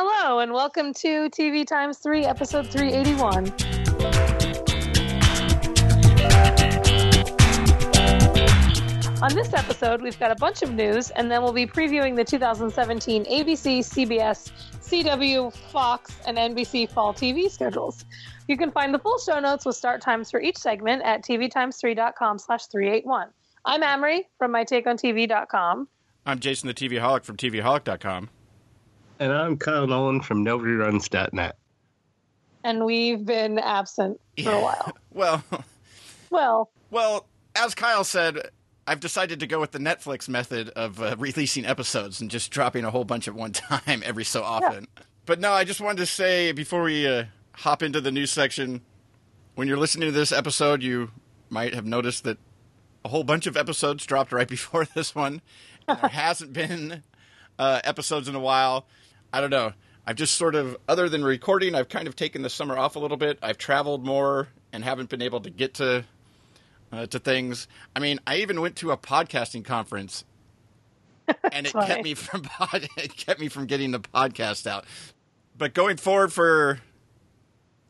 Hello, and welcome to TV Times 3, episode 381. On this episode, we've got a bunch of news, and then we'll be previewing the 2017 ABC, CBS, CW, Fox, and NBC fall TV schedules. You can find the full show notes with start times for each segment at tvtimes3.com slash 381. I'm Amrie from mytakeontv.com. I'm Jason the TVaholic from TVaholic.com. And I'm Kyle Nolan from NoReruns.net. And we've been absent for a while. Well, Well, well, as Kyle said, I've decided to go with the Netflix method of uh, releasing episodes and just dropping a whole bunch at one time every so often. But no, I just wanted to say before we uh, hop into the news section, when you're listening to this episode, you might have noticed that a whole bunch of episodes dropped right before this one. There hasn't been uh, episodes in a while. I don't know. I've just sort of, other than recording, I've kind of taken the summer off a little bit. I've traveled more and haven't been able to get to uh, to things. I mean, I even went to a podcasting conference, and it kept me from pod- it kept me from getting the podcast out. But going forward for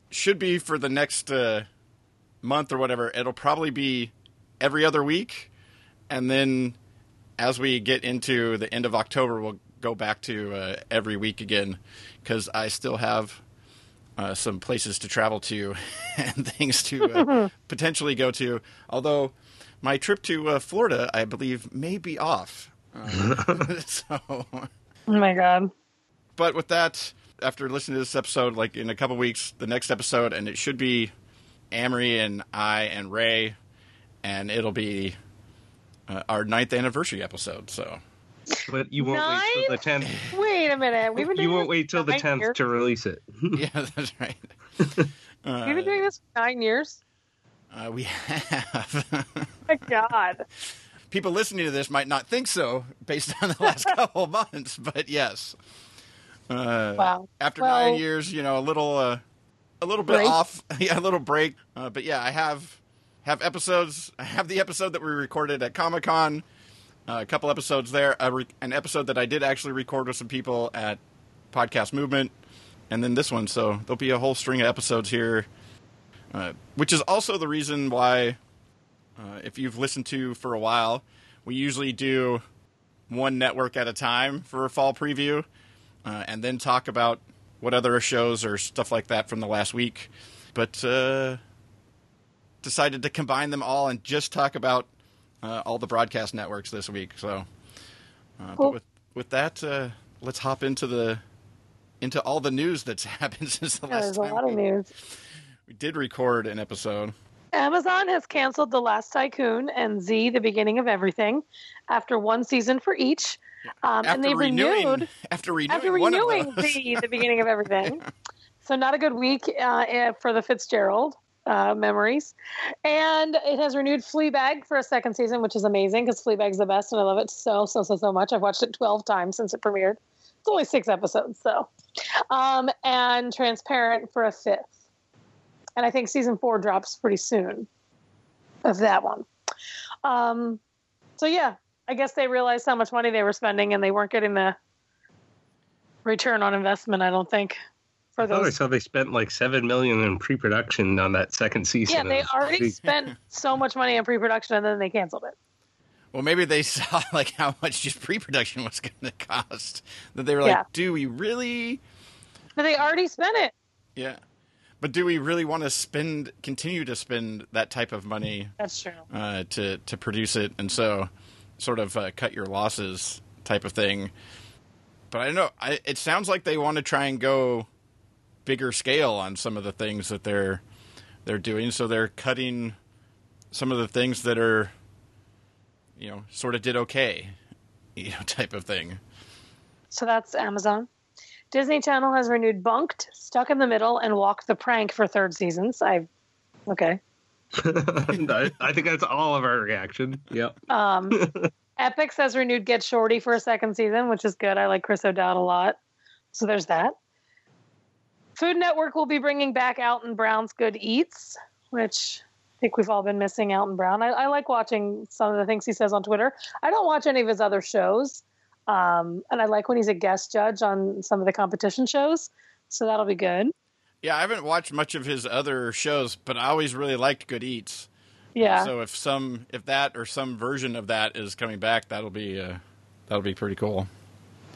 should be for the next uh, month or whatever, it'll probably be every other week, and then as we get into the end of October, we'll go back to uh, every week again because I still have uh, some places to travel to and things to uh, potentially go to. Although my trip to uh, Florida, I believe, may be off. Uh, so, oh my God. but with that, after listening to this episode, like in a couple weeks, the next episode, and it should be Amrie and I and Ray, and it'll be uh, our ninth anniversary episode. So. But you won't wait till the 10th. Wait a minute. We've been doing You won't this wait till the 10th to release it. yeah, that's right. We've Uh, been doing this for nine years. uh, we have. My God. People listening to this might not think so based on the last couple of months, but yes. Uh, Wow. After Well- nine years, you know, a little, uh, a little bit Break. off, yeah, a little break. Uh, but yeah, I have have episodes. I have the episode that we recorded at Comic Con. Uh, a couple episodes there. Re- an episode that I did actually record with some people at Podcast Movement, and then this one. So there'll be a whole string of episodes here, uh, which is also the reason why, uh, if you've listened to for a while, we usually do one network at a time for a fall preview, uh, and then talk about what other shows or stuff like that from the last week. But uh, decided to combine them all and just talk about uh, all the broadcast networks this week. So, uh, Cool. but with with that, uh, let's hop into the into all the news that's happened since the Yeah, last there's a time lot of news. we did record an episode. Amazon has canceled The Last Tycoon and Z, The Beginning of Everything, after one season for each. Um, and they renewing, renewed after renewing, after one of renewing. Z, The Beginning of Everything. so not a good week uh, eh, for the Fitzgerald uh, memories. And it has renewed Fleabag for a second season, which is amazing because Fleabag's the best, and I love it so so so so much. I've watched it twelve times since it premiered. It's only six episodes, so. Um, and Transparent for a fifth. And I think season four drops pretty soon of that one. Um, so yeah, I guess they realized how much money they were spending and they weren't getting the return on investment, I don't think, for I thought I saw they spent like seven million in pre-production on that second season. Yeah, they of- already spent so much money on pre-production and then they canceled it. Well, maybe they saw like how much just pre-production was going to cost. That they were like, Yeah. "Do we really?" But they already spent it. Yeah, but do we really want to spend, continue to spend that type of money That's true. uh, to to produce it, and so sort of uh, cut your losses type of thing? But I don't know. I, it sounds like they want to try and go bigger scale on some of the things that they're they're doing. So they're cutting some of the things that are, you know, sort of did okay, you know, type of thing. So that's Amazon. Disney Channel has renewed Bunked, Stuck in the Middle, and Walk the Prank for third seasons. I okay. I I think that's all of our reaction. Yep. Um, Epix has renewed Get Shorty for a second season, which is good. I like Chris O'Dowd a lot. So there's that. Food Network will be bringing back Alton Brown's Good Eats, which I think we've all been missing Alton Brown. I, I like watching some of the things he says on Twitter. I don't watch any of his other shows, Um, and I like when he's a guest judge on some of the competition shows. So that'll be good. Yeah, I haven't watched much of his other shows, but I always really liked Good Eats. Yeah. So if some, if that or some version of that is coming back, that'll be uh, that'll be pretty cool.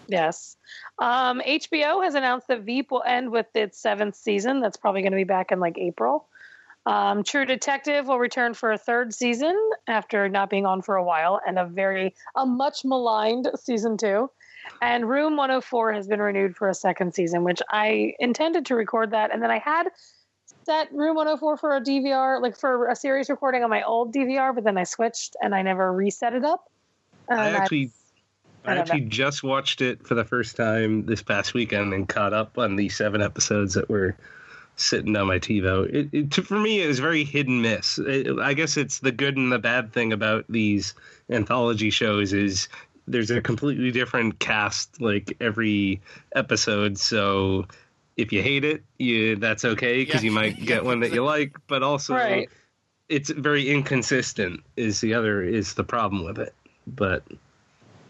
Yes. Um, HBO has announced that Veep will end with its seventh season. That's probably going to be back in like April. Um, True Detective will return for a third season after not being on for a while, and a very a much maligned season two. And Room 104 has been renewed for a second season, which I intended to record that, and then I had set Room 104 for a DVR, like for a series recording on my old DVR, but then I switched and I never reset it up. I actually, I I don't actually just watched it for the first time this past weekend and caught up on the seven episodes that were sitting on my TiVo. It, it, to- for me, it was very hit and miss. It, I guess it's the good and the bad thing about these anthology shows is there's a completely different cast like every episode. So if you hate it, you that's okay because Yeah. you might get one that you like. But also, Right. it's very inconsistent. Is the other is the problem with it? But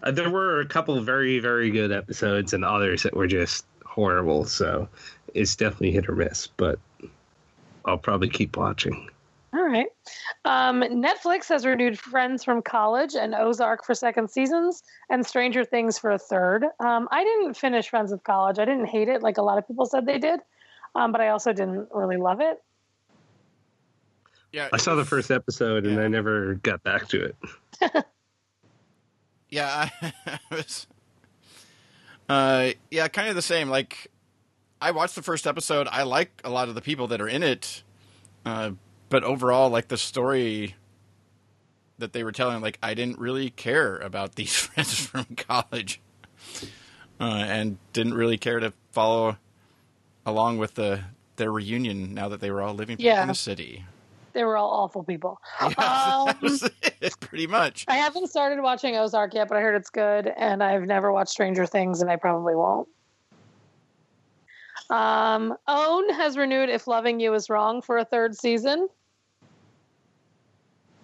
uh, there were a couple of very very good episodes and others that were just horrible. So it's definitely hit or miss. But I'll probably keep watching. All right. Um, Netflix has renewed Friends from College and Ozark for second seasons and Stranger Things for a third. Um, I didn't finish Friends of College. I didn't hate it like a lot of people said they did, um, but I also didn't really love it. Yeah, I saw the first episode and Yeah. I never got back to it. Yeah, I was. Uh, yeah, kind of the same. Like, I watched the first episode. I like a lot of the people that are in it, uh, but overall, like the story that they were telling, like I didn't really care about these friends from college, uh, and didn't really care to follow along with the their reunion now that they were all living Yeah. in the city. They were all awful people. Yeah, Um, it, pretty much. I haven't started watching Ozark yet, but I heard it's good, and I've never watched Stranger Things, and I probably won't. Um, Own has renewed If Loving You Is Wrong for a third season.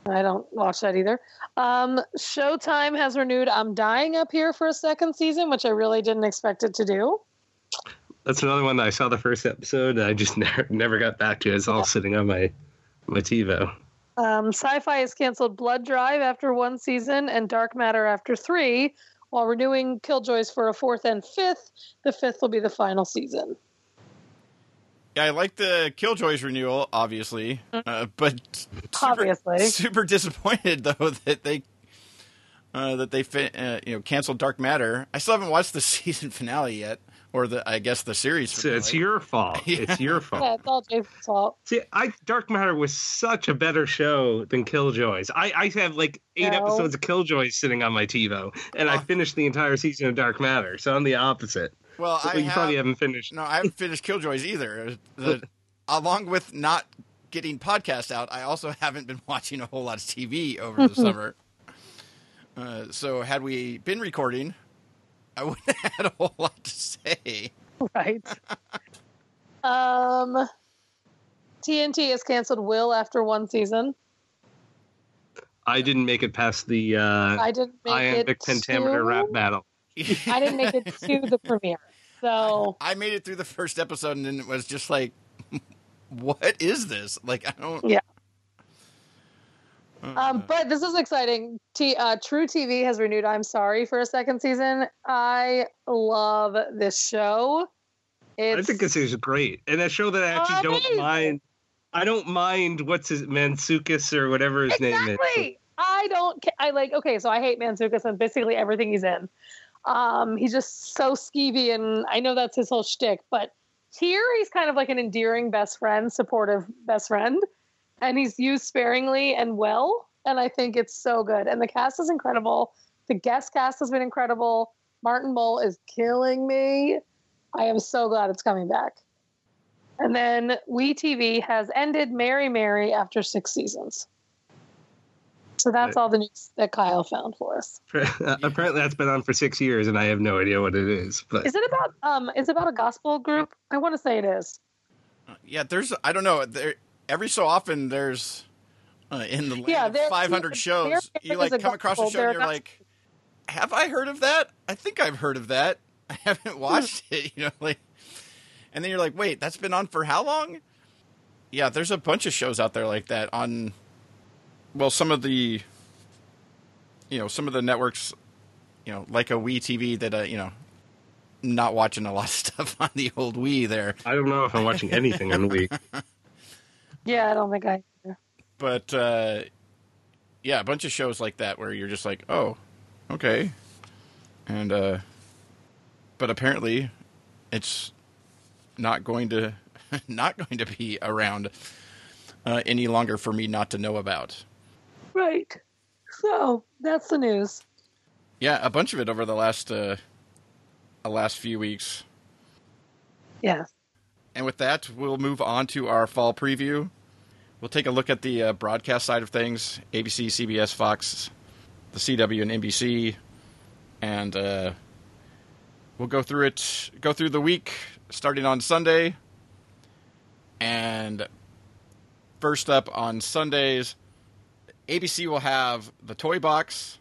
I don't watch that either. Um, Showtime has renewed I'm Dying Up Here for a second season, which I really didn't expect it to do. That's another one that I saw the first episode. And I just never never got back to. it. It's all sitting on my my TiVo. Um, Syfy has canceled Blood Drive after one season and Dark Matter after three, while renewing Killjoys for a fourth and fifth. The fifth will be the final season. Yeah, I like the Killjoys renewal, obviously, uh, but super, Obviously. super disappointed though that they uh, that they fi- uh, you know canceled Dark Matter. I still haven't watched the season finale yet, or the I guess the series. So it's your fault. It's your fault. Yeah, it's all Jason's fault. See, I Dark Matter was such a better show than Killjoys. I, I have like eight No. episodes of Killjoys sitting on my TiVo, and I Oh. finished the entire season of Dark Matter. So I'm the opposite. well, I you have, probably haven't finished. no, I haven't finished Killjoys either. The, along with not getting podcast out, I also haven't been watching a whole lot of TV over the summer. Uh, so had we been recording, I wouldn't have had a whole lot to say. Right. um, TNT has canceled Will after one season. I didn't make it past the uh, I didn't make iambic it pentameter to, rap battle. I didn't make it to the premiere. So I made it through the first episode and then it was just like, what is this? Like, I don't. Yeah. Uh, Um, but this is exciting. T, uh, truTV has renewed I'm Sorry for a second season. I love this show. It's, I think this is great, and a show that I actually don't mind. I don't mind what's his Mantzoukas or whatever his name is. exactly. I don't. I like. Okay, so I hate Mantzoukas and basically everything he's in. Um, he's just so skeevy, and I know that's his whole shtick. But here, he's kind of like an endearing best friend, supportive best friend, and he's used sparingly and well. And I think it's so good. And the cast is incredible. The guest cast has been incredible. Martin Mull is killing me. I am so glad it's coming back. And then We TV has ended Mary Mary after six seasons. So that's all the news that Kyle found for us. Apparently, that's been on for six years, and I have no idea what it is. But Is it about um is it about a gospel group? I want to say it is. yeah, there's, I don't know. There, every so often there's, uh, in the land Yeah, of there- 500 there- shows, there you like a come across a gospel, show there and you're are like, have I heard of that? I think I've heard of that. I haven't watched it, you know, like and then you're like, "Wait, that's been on for how long?" Yeah, there's a bunch of shows out there like that on well, some of the you know, some of the networks, you know, like a We TV that uh, you know, not watching a lot of stuff on the old We there. I don't know if I'm watching anything on Wii. Yeah, I don't think I. But uh yeah, a bunch of shows like that where you're just like, "Oh, okay." And uh but apparently it's not going to not going to be around uh, any longer for me not to know about. Right. So that's the news. Yeah, a bunch of it over the last uh, the last few weeks. Yeah. And with that, we'll move on to our fall preview. We'll take a look at the uh, broadcast side of things: ABC, CBS, Fox, the CW, and NBC, and uh, we'll go through it. Go through the week starting on Sunday. And first up on Sundays, ABC will have the Toy Box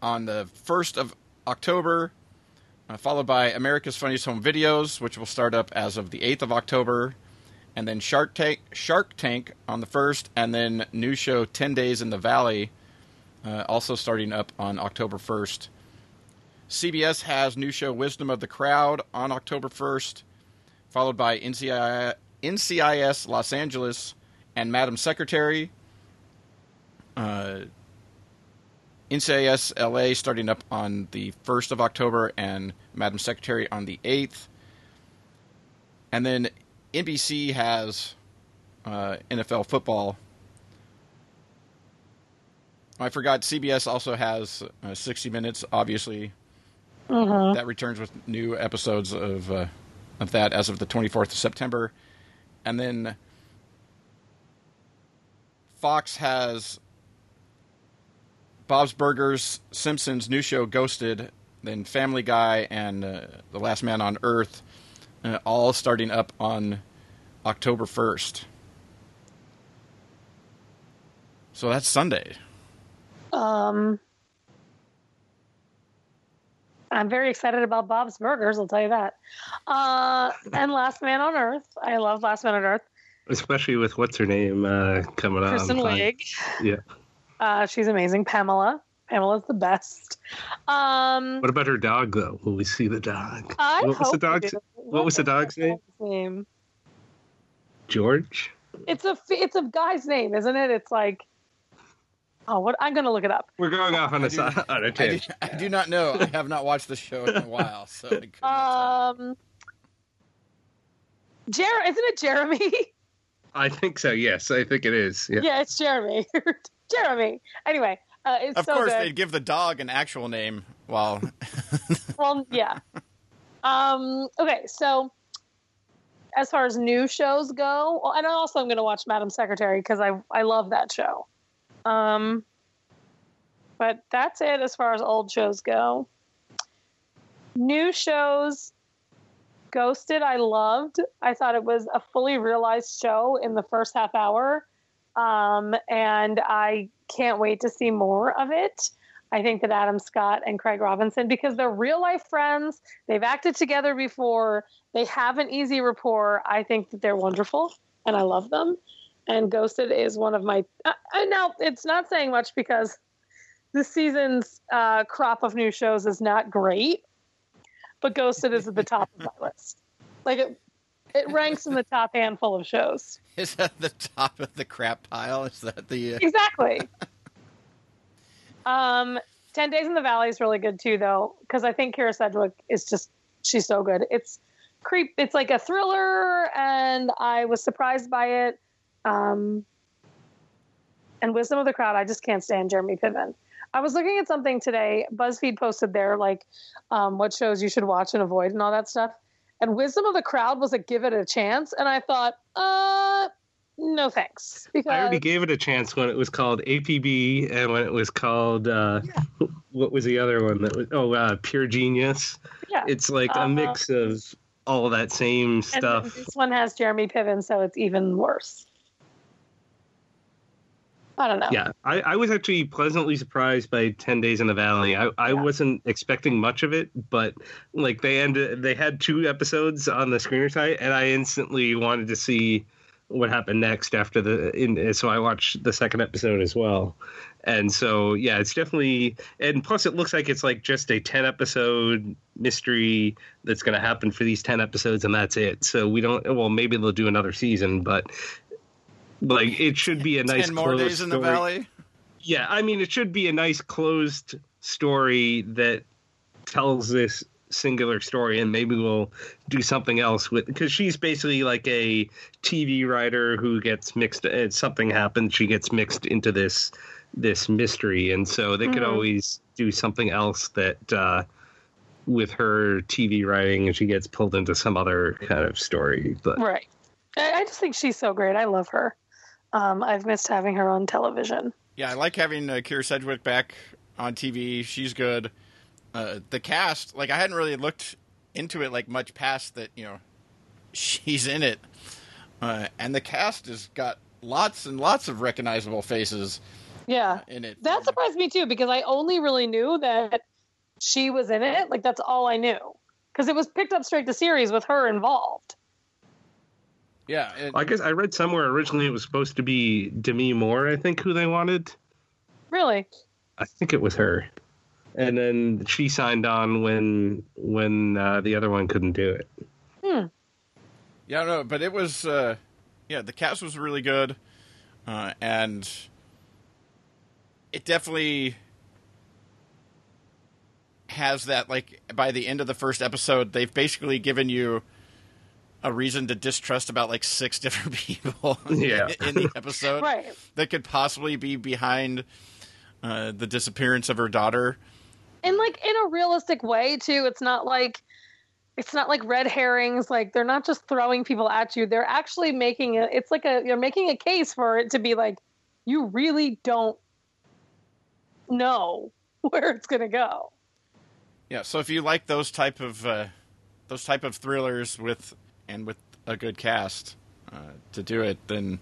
on the 1st of October, uh, followed by America's Funniest Home Videos, which will start up as of the 8th of October, and then Shark Tank, Shark Tank on the 1st, and then new show 10 Days in the Valley, uh, also starting up on October 1st. CBS has new show Wisdom of the Crowd on October 1st, followed by NCIS, NCIS Los Angeles and Madam Secretary. Uh, NCIS LA starting up on the 1st of October and Madam Secretary on the 8th. And then NBC has uh, NFL football. I forgot CBS also has uh, 60 Minutes, obviously. Uh-huh. That returns with new episodes of uh, of that as of the 24th of September. And then Fox has Bob's Burgers, Simpsons new show Ghosted, then Family Guy, and uh, The Last Man on Earth, uh, all starting up on October 1st. So that's Sunday. Um, I'm very excited about Bob's Burgers. I'll tell you that. Uh, and Last Man on Earth. I love Last Man on Earth. Especially with what's her name uh, coming on. Kristen Wiig. Yeah. Uh, she's amazing. Pamela. Pamela's the best. Um, What about her dog though? Will we see the dog? I what was the we dog's do. what was the dog's name? dog's name? George? It's a it's a guy's name, isn't it? It's like oh, what I'm gonna look it up. We're going off on I a do- on a I do, tangent. I do not know. I have not watched the show in a while, so I could not. Um, Jer- isn't it Jeremy? I think so. Yes, I think it is. Yeah. yeah, it's Jeremy. Jeremy. Anyway, uh, it's Of so course, good. they'd give the dog an actual name. While well, yeah. Um, okay, so as far as new shows go, and also I'm going to watch Madam Secretary because I I love that show. Um, but that's it as far as old shows go. New shows, Ghosted, I loved. I thought it was a fully realized show in the first half hour, um, and I can't wait to see more of it. I think that Adam Scott and Craig Robinson, because they're real life friends, they've acted together before, they have an easy rapport. I think that they're wonderful, and I love them. And Ghosted is one of my. Uh, uh, now, it's not saying much because this season's uh, crop of new shows is not great, but Ghosted is at the top of my list. Like it, it ranks in the top handful of shows. is that the top of the crap pile? Is that the? Uh... exactly. um, Ten Days in the Valley is really good too, though, because I think Kyra Sedgwick is just she's so good. It's creep. It's like a thriller, and I was surprised by it. Um, and Wisdom of the Crowd, I just can't stand Jeremy Piven. I was looking at something today. BuzzFeed posted there like um, what shows you should watch and avoid and all that stuff. And Wisdom of the Crowd was a give it a chance, and I thought, uh, no thanks, because I already gave it a chance when it was called APB and when it was called uh, what was the other one that was oh uh, Pure Genius. yeah. It's like Uh, a mix of all that same And stuff. this one has Jeremy Piven, so it's even worse. I don't know. Yeah, I, I was actually pleasantly surprised by Ten Days in the Valley. I, I Yeah. wasn't expecting much of it, but like they ended, they had two episodes on the screener site, and I instantly wanted to see what happened next after the. In, so I watched the second episode as well, and so yeah, it's definitely and plus it looks like it's like just a ten episode mystery that's going to happen for these ten episodes, and that's it. So we don't. Well, maybe they'll do another season, but. Like it should be a nice Ten more closed days in the story. valley. Yeah, I mean, it should be a nice closed story that tells this singular story, and maybe we'll do something else with because she's basically like a TV writer who gets mixed. And something happens, she gets mixed into this this mystery, and so they could Mhm. always do something else that uh, with her TV writing, and she gets pulled into some other kind of story. But Right. I, I just think she's so great. I love her. Um, I've missed having her on television. Yeah, I like having uh, Kyra Sedgwick back on TV. She's good. Uh, the cast, like I hadn't really looked into it like much past that. You know, she's in it, uh, and the cast has got lots and lots of recognizable faces Yeah. in it. That surprised me too because I only really knew that she was in it. Like that's all I knew because it was picked up straight to series with her involved. yeah, it, I guess I read somewhere originally it was supposed to be Demi Moore. I think who they wanted. Really? I think it was her. And then she signed on when when uh, the other one couldn't do it. Yeah, no, but it was, uh, yeah, the cast was really good, uh, and it definitely has that. Like by the end of the first episode, they've basically given you a reason to distrust about like six different people Yeah. in the episode Right. that could possibly be behind uh, the disappearance of her daughter. And like in a realistic way too. It's not like it's not like red herrings. Like they're not just throwing people at you. They're actually making it. It's like a you're making a case for it to be like you really don't know where it's gonna go. Yeah, so if you like those type of uh, those type of thrillers with and with a good cast uh, to do it, then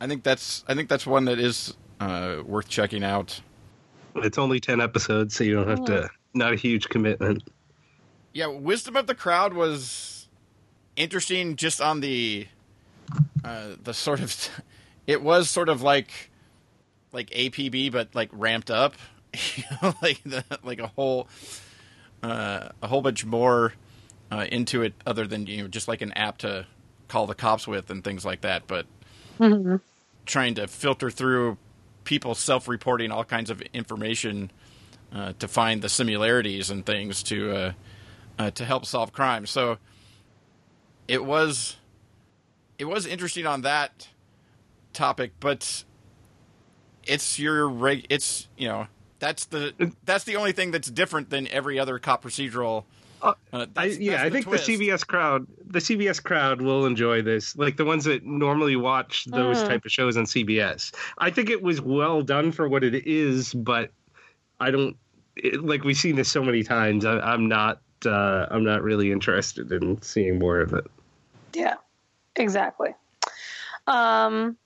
I think that's I think that's one that is uh, worth checking out. It's only ten episodes, so you don't have to. Not a huge commitment. Yeah, Wisdom of the Crowd was interesting just on the uh, the sort of it was sort of like like APB but like ramped up, you know, like the, like a whole uh, a whole bunch more uh, into it other than you know just like an app to call the cops with and things like that, but trying to filter through people self-reporting all kinds of information uh, to find the similarities and things to uh, uh, to help solve crime. So it was it was interesting on that topic, but it's your reg- it's you know that's the that's the only thing that's different than every other cop procedural. Uh, I, yeah, that's I think twist. the CBS crowd, the CBS crowd will enjoy this. Like the ones that normally watch those Mm. type of shows on CBS. I think it was well done for what it is, but I don't it, like we've seen this so many times. I, I'm not. Uh, I'm not really interested in seeing more of it. Yeah, exactly. Um,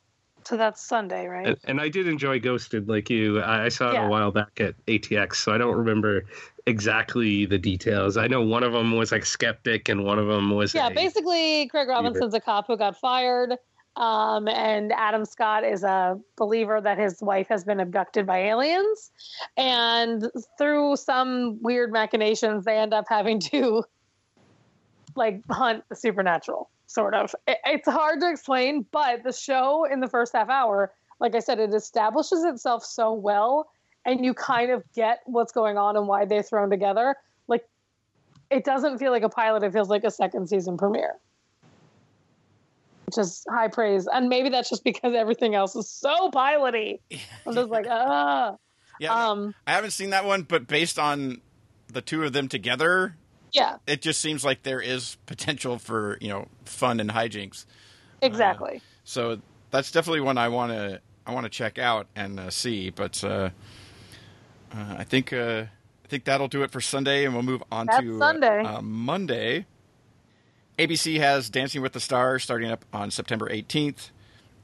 so that's Sunday, right? And, and I did enjoy Ghosted, like you. I, I saw it Yeah. a while back at ATX, so I don't remember exactly the details. I know one of them was like skeptic, and one of them was yeah, basically, Craig Robinson's a cop who got fired, um, and Adam Scott is a believer that his wife has been abducted by aliens, and through some weird machinations, they end up having to like hunt the supernatural. Sort of. It, it's hard to explain, but the show in the first half hour, like I said, it establishes itself so well, and you kind of get what's going on and why they're thrown together. Like it doesn't feel like a pilot it feels like a second season premiere which is high praise and maybe that's just because everything else is so piloty i'm just like ah Yeah, um I haven't seen that one, but based on the two of them together, yeah it just seems like there is potential for you know fun and hijinks. exactly So that's definitely one I want to I want to check out and uh, see. But uh, uh, I think uh, I think that'll do it for Sunday, and we'll move on That's to Sunday. Uh, Monday. ABC has Dancing with the Stars starting up on September 18th,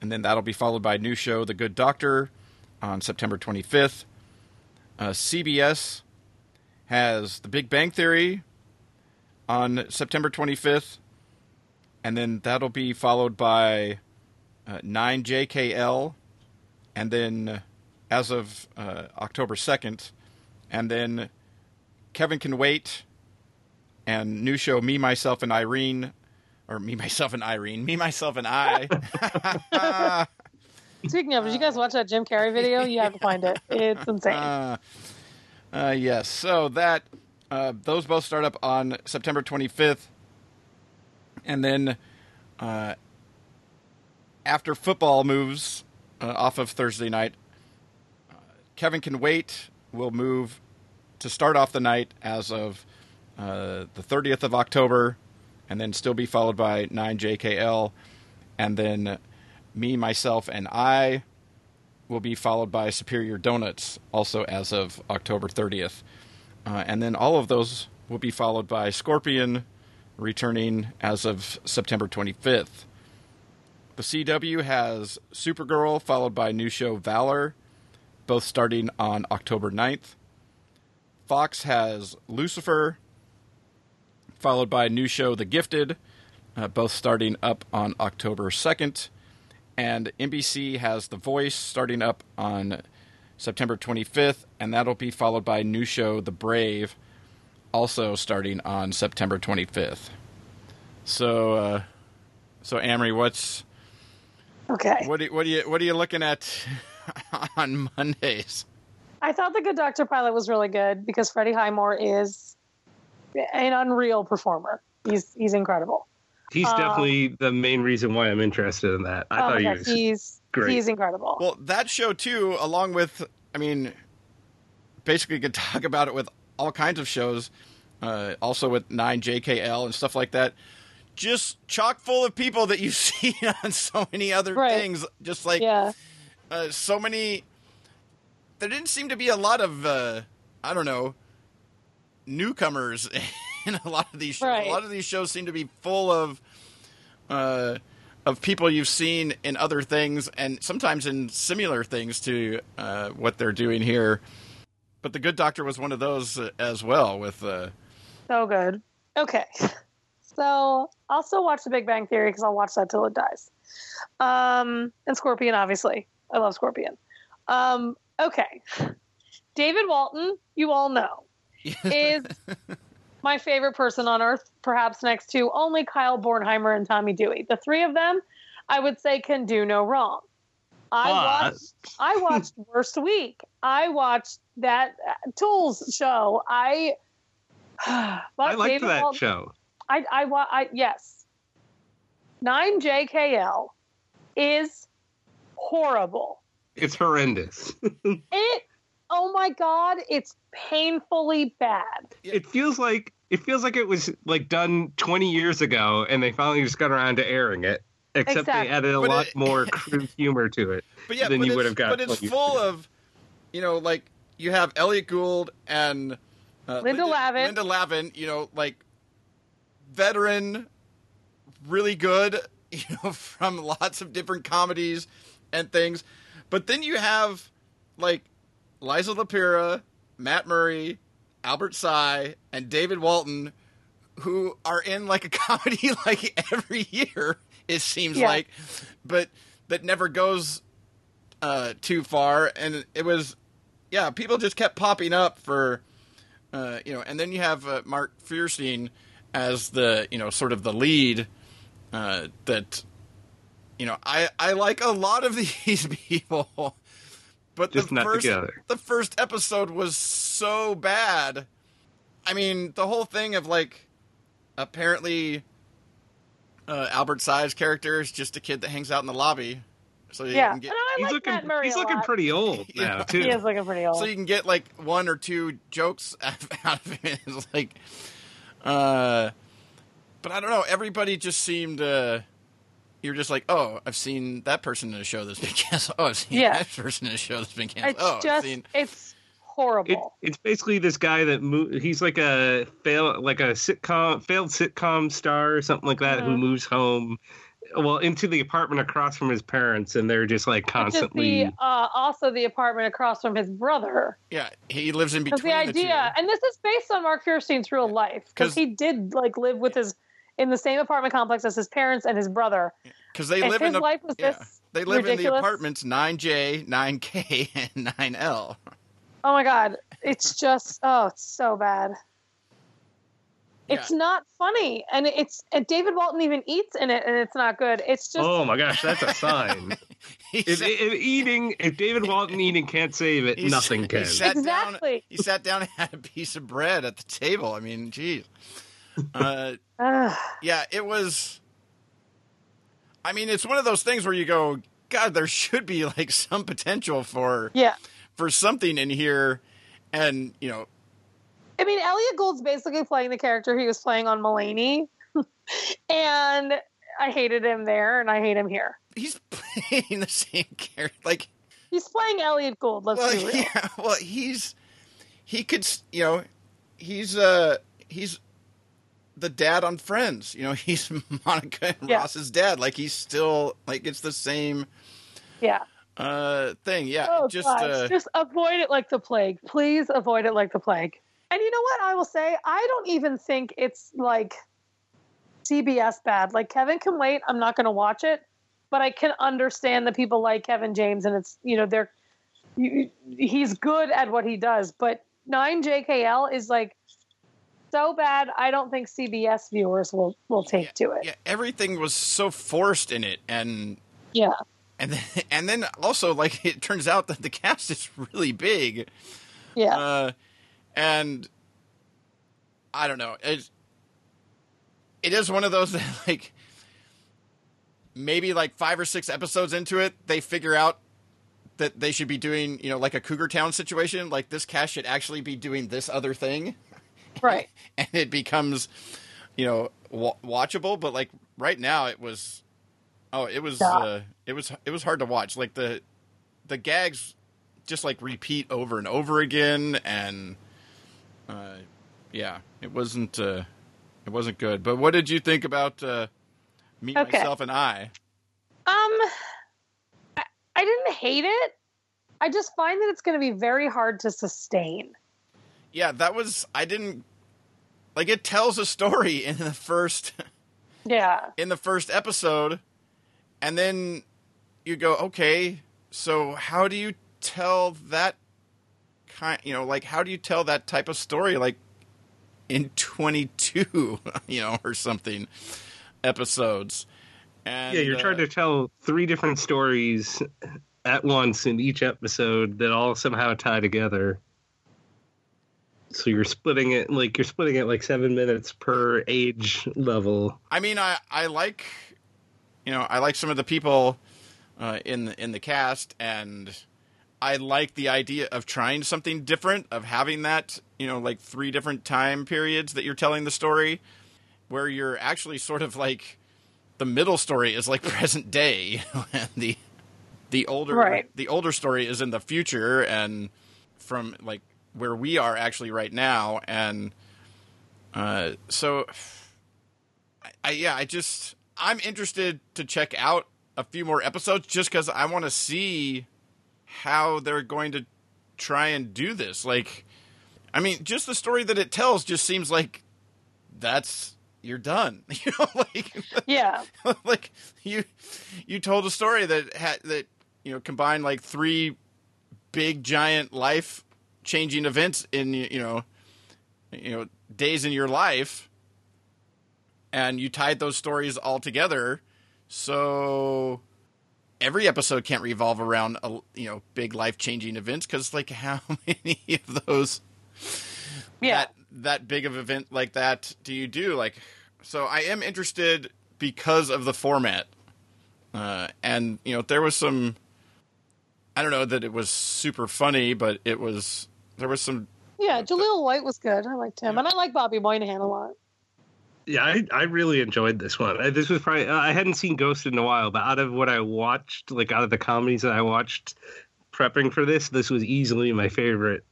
and then that'll be followed by a new show, The Good Doctor, on September 25th. Uh, CBS has The Big Bang Theory on September 25th, and then that'll be followed by uh, 9JKL, and then uh, as of uh, October 2nd, and then Kevin Can Wait, and new show Me, Myself, and Irene, or Me, Myself, and Irene, Me, Myself, and I. Speaking of, did you guys watch that Jim Carrey video? You have to find it. It's insane. Uh, uh, yes. So that uh, those both start up on September 25th, and then uh, after football moves uh, off of Thursday night, Kevin can wait. will move to start off the night as of uh, the 30th of October, and then still be followed by 9JKL, and then me, myself, and I will be followed by Superior Donuts, also as of October 30th. Uh, and then all of those will be followed by Scorpion, returning as of September 25th. The CW has Supergirl, followed by new show Valor, both starting on October 9th. Fox has Lucifer, followed by a new show The Gifted, uh, both starting up on October 2nd and NBC has The Voice starting up on September 25th, and that'll be followed by a new show The Brave, also starting on September 25th. So, uh, so Amrie, what's okay? What do what do you what are you looking at on Mondays? I thought the Good Doctor pilot was really good because Freddie Highmore is an unreal performer. He's he's incredible. He's uh, definitely the main reason why I'm interested in that. I oh thought he was he's great. he's incredible. Well, that show too, along with, I mean, basically you could talk about it with all kinds of shows, uh, also with Nine JKL and stuff like that. Just chock full of people that you've seen on so many other right. things. Just like yeah. Uh, so many. There didn't seem to be a lot of, uh, I don't know, newcomers in a lot of these shows. Right. A lot of these shows seem to be full of uh, of people you've seen in other things, and sometimes in similar things to uh, what they're doing here. But the Good Doctor was one of those uh, as well. With uh... so good. Okay, so I'll still watch The Big Bang Theory because I'll watch that till it dies. Um, and Scorpion, obviously, I love Scorpion. Um, okay, David Walton, you all know, is my favorite person on earth, perhaps next to only Kyle Bornheimer and Tommy Dewey. The three of them, I would say, can do no wrong. I watched. I watched Worst Week. I watched that uh, Tools show. I. I liked David that Walt, show. I, I, I, yes. Nine JKL is horrible. It's horrendous. it oh my god, it's painfully bad. It feels like it feels like it was like done 20 years ago, and they finally just got around to airing it. Except exactly. they added a but lot it, more crude humor to it but yeah, than but you would have got. But it's full of, you know, like you have Elliott Gould and uh, Linda, Linda Lavin. Linda Lavin, you know, like veteran, really good, you know, from lots of different comedies and things. But then you have like Liza Lapira, Matt Murray, Albert Tsai, and David Walton, who are in like a comedy like every year, it seems yeah. like, but that never goes uh, too far. And it was, yeah, people just kept popping up for, uh, you know, and then you have uh, Mark Feuerstein as the, you know, sort of the lead uh, that, you know, I, I like a lot of these people. But Just the not first, together. the first episode was so bad. I mean, the whole thing of like, apparently, uh, Albert Tsai's character is just a kid that hangs out in the lobby. So yeah, can get, and I he's like looking, Matt Murray he's looking lot. pretty old now too. He is looking pretty old. So you can get like one or two jokes out of it. It's like, uh, but I don't know. Everybody just seemed. Uh, you're just like, oh, I've seen that person in a show that's been canceled. Oh, I've seen Yeah. that person in a show that's been canceled. It's oh, I've just, seen. it's It, horrible. it's basically this guy that mo- he's like a fail like a sitcom failed sitcom star or something like that who Mhm. moves home well into the apartment across from his parents, and they're just like constantly. the, uh, also the apartment across from his brother. Yeah, he lives in Because between the idea, and this is based on Mark Feuerstein's real life, because he did like live with his in the same apartment complex as his parents and his brother. because they and live his in the life was yeah, this they live in the apartments nine J, nine K, and nine L. Oh my god, it's just oh, it's so bad. It's not funny, and it's and David Walton even eats in it, and it's not good. It's just Oh my gosh, that's a sign. If, sat- if eating, if David Walton eating can't save it, nothing can. He sat down. Exactly. He sat down and had a piece of bread at the table. I mean, geez. Uh, yeah, it was. I mean, it's one of those things where you go, God, there should be like some potential for yeah. for something in here, and you know, I mean, Elliott Gould's basically playing the character he was playing on Mulaney, and I hated him there, and I hate him here. he's playing the same character. Like, He's playing Elliott Gould. Let's well, be real. yeah, well, he's he could, s- you know, he's uh he's the dad on Friends. You know, he's Monica and Yeah. Ross's dad. Like, he's still like it's the same Yeah. uh thing. Yeah, Oh, just gosh. uh, just avoid it like the plague. Please avoid it like the plague. And you know what I will say? I don't even think it's like CBS bad. Like Kevin can wait. I'm not going to watch it, but I can understand that people like Kevin James, and it's you know they're you, he's good at what he does. But nine JKL is like so bad. I don't think CBS viewers will will take to it. yeah, everything was so forced in it, and Yeah. and then, and then also like it turns out that the cast is really big. Yeah. Uh, and I don't know. It, it is one of those that, like, maybe like five or six episodes into it, they figure out that they should be doing, you know, like a Cougar Town situation. Like, this cast should actually be doing this other thing. Right. And it becomes, you know, wa- watchable. But, like, right now, it was. Oh, it was. Yeah. Uh, it was. It was hard to watch. Like the, the gags, just like repeat over and over again, and uh, yeah, it wasn't uh, it wasn't good. But what did you think about uh, me, Okay. myself, and I? Um, I, I didn't hate it. I just find that it's going to be very hard to sustain. Yeah, that was I didn't like. It tells a story in the first Yeah. in the first episode, and then you go, okay, so how do you tell that kind? You know, like how do you tell that type of story? Like in twenty two, you know, or something episodes. And, yeah, you're uh, trying to tell three different stories at once in each episode that all somehow tie together. So you're splitting it like you're splitting it like seven minutes per age level. I mean, I I like, you know, I like some of the people uh, in the in the cast, and I like the idea of trying something different, of having that, you know, like three different time periods that you're telling the story, where you're actually sort of like the middle story is like present day, and the the older Right. the older story is in the future and from like where we are actually right now, and uh, so. I, I yeah, I just I'm interested to check out a few more episodes just because I want to see how they're going to try and do this. Like, I mean, just the story that it tells just seems like that's you're done. You know, like Yeah. like you you told a story that had that you know combined like three big giant life changing events in you know you know days in your life and you tied those stories all together. So every episode can't revolve around a you know big life changing events cuz like how many of those Yeah. that that big of event like that do you do? Like so i am interested because of the format. Uh, and you know there was some i don't know that it was super funny but it was there was some yeah. Jaleel White was good. I liked him. And I like Bobby Moynihan a lot. Yeah, I, I really enjoyed this one. Uh, This was probably I hadn't seen Ghost in a while, but out of what I watched, like out of the comedies that I watched prepping for this, this was easily my favorite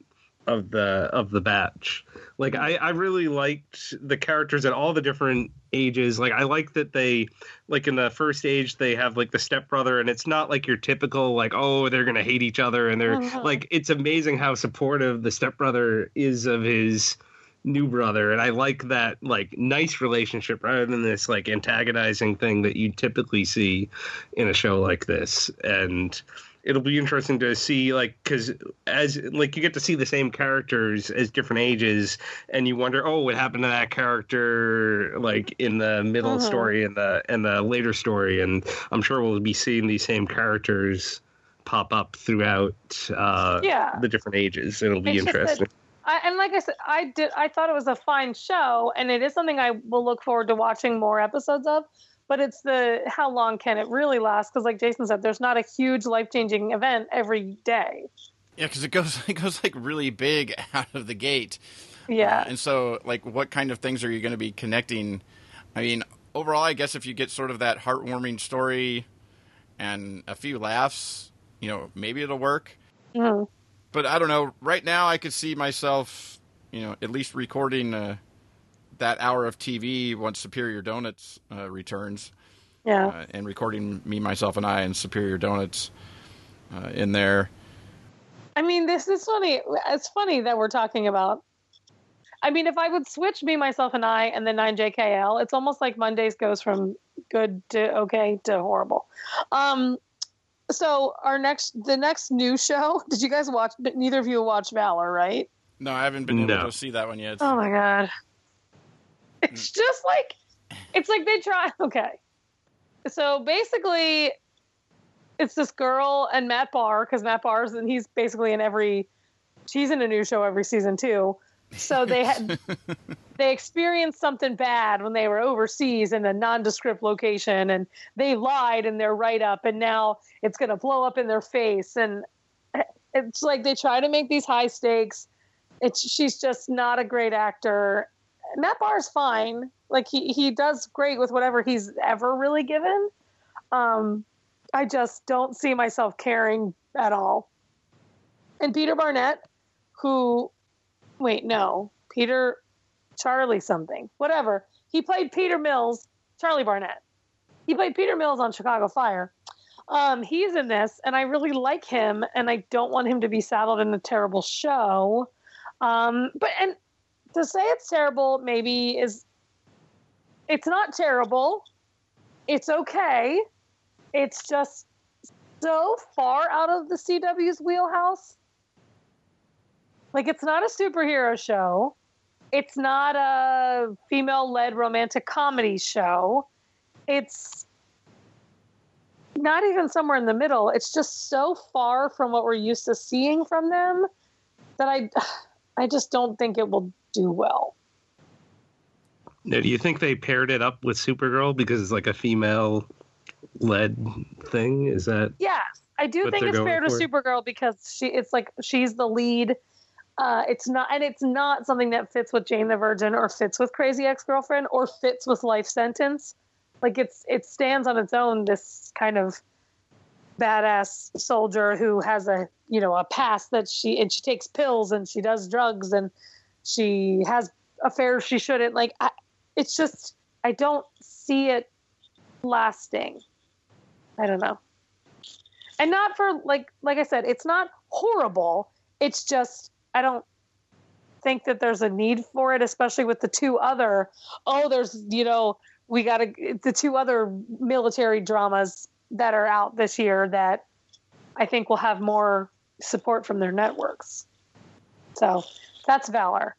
of the of the batch. Like I, I really liked the characters at all the different ages. Like I like that they like in the first age they have like the stepbrother and it's not like your typical like oh they're gonna hate each other and they're Mhm. like it's amazing how supportive the stepbrother is of his new brother and I like that like nice relationship rather than this like antagonizing thing that you typically see in a show like this and it'll be interesting to see like because as like you get to see the same characters as different ages and you wonder oh what happened to that character like in the middle Mhm. story and the and the later story and i'm sure we'll be seeing these same characters pop up throughout uh Yeah. the different ages it'll be It's interesting I, and like I said, I did. I thought it was a fine show, and it is something I will look forward to watching more episodes of. But it's the how long can it really last? Because, like Jason said, there's not a huge life changing event every day. Yeah, because it goes it goes like really big out of the gate. Yeah, Uh, and so, like, what kind of things are you going to be connecting? I mean, overall, I guess if you get sort of that heartwarming story and a few laughs, you know, maybe it'll work. Mhm. But I don't know. Right now, I could see myself, you know, at least recording uh, that hour of TV once Superior Donuts uh, returns, yeah. uh, and recording me, myself, and I and Superior Donuts uh, in there. I mean, this is funny. It's funny that we're talking about. I mean, if I would switch me, myself, and I, and then nine JKL, it's almost like Mondays goes from good to okay to horrible. Um, so our next, the next new show. Did you guys watch? Neither of you watched Valor, right? No, I haven't been able No. to see that one yet. Oh my god, it's mm. just like, it's like they try. Okay, so basically, it's this girl and Matt Barr because Matt Barr's and he's basically in every. She's in a new show every season too. So they had they experienced something bad when they were overseas in a nondescript location, and they lied in their write up, and now it's going to blow up in their face. And it's like they try to make these high stakes. It's she's just not a great actor. Matt Barr's fine. Like he he does great with whatever he's ever really given. Um, I just don't see myself caring at all. And Peter Barnett, who, wait, no, Peter, Charlie something, whatever. He played Peter Mills, Charlie Barnett. He played Peter Mills on Chicago Fire. Um, he's in this, and I really like him, and I don't want him to be saddled in a terrible show. Um, but and to say it's terrible maybe is it's not terrible. It's okay. It's just so far out of the CW's wheelhouse. Like it's not a superhero show. It's not a female-led romantic comedy show. It's not even somewhere in the middle. It's just so far from what we're used to seeing from them that I I just don't think it will do well. now do you think they paired it up with supergirl because it's like a female led thing is that Yes, I do think it's fair to. Supergirl because she it's like she's the lead. Uh, it's not, and it's not something that fits with Jane the Virgin or fits with Crazy Ex Girlfriend or fits with Life Sentence. Like it's it stands on its own. This kind of badass soldier who has a you know a past that she and she takes pills and she does drugs and she has affairs she shouldn't. Like I, it's just I don't see it lasting. I don't know and not for like like I said, it's not horrible. It's just I don't think that there's a need for it, especially with the two other. Oh, there's you know we got to the two other military dramas that are out this year that I think will have more support from their networks. So that's Valor.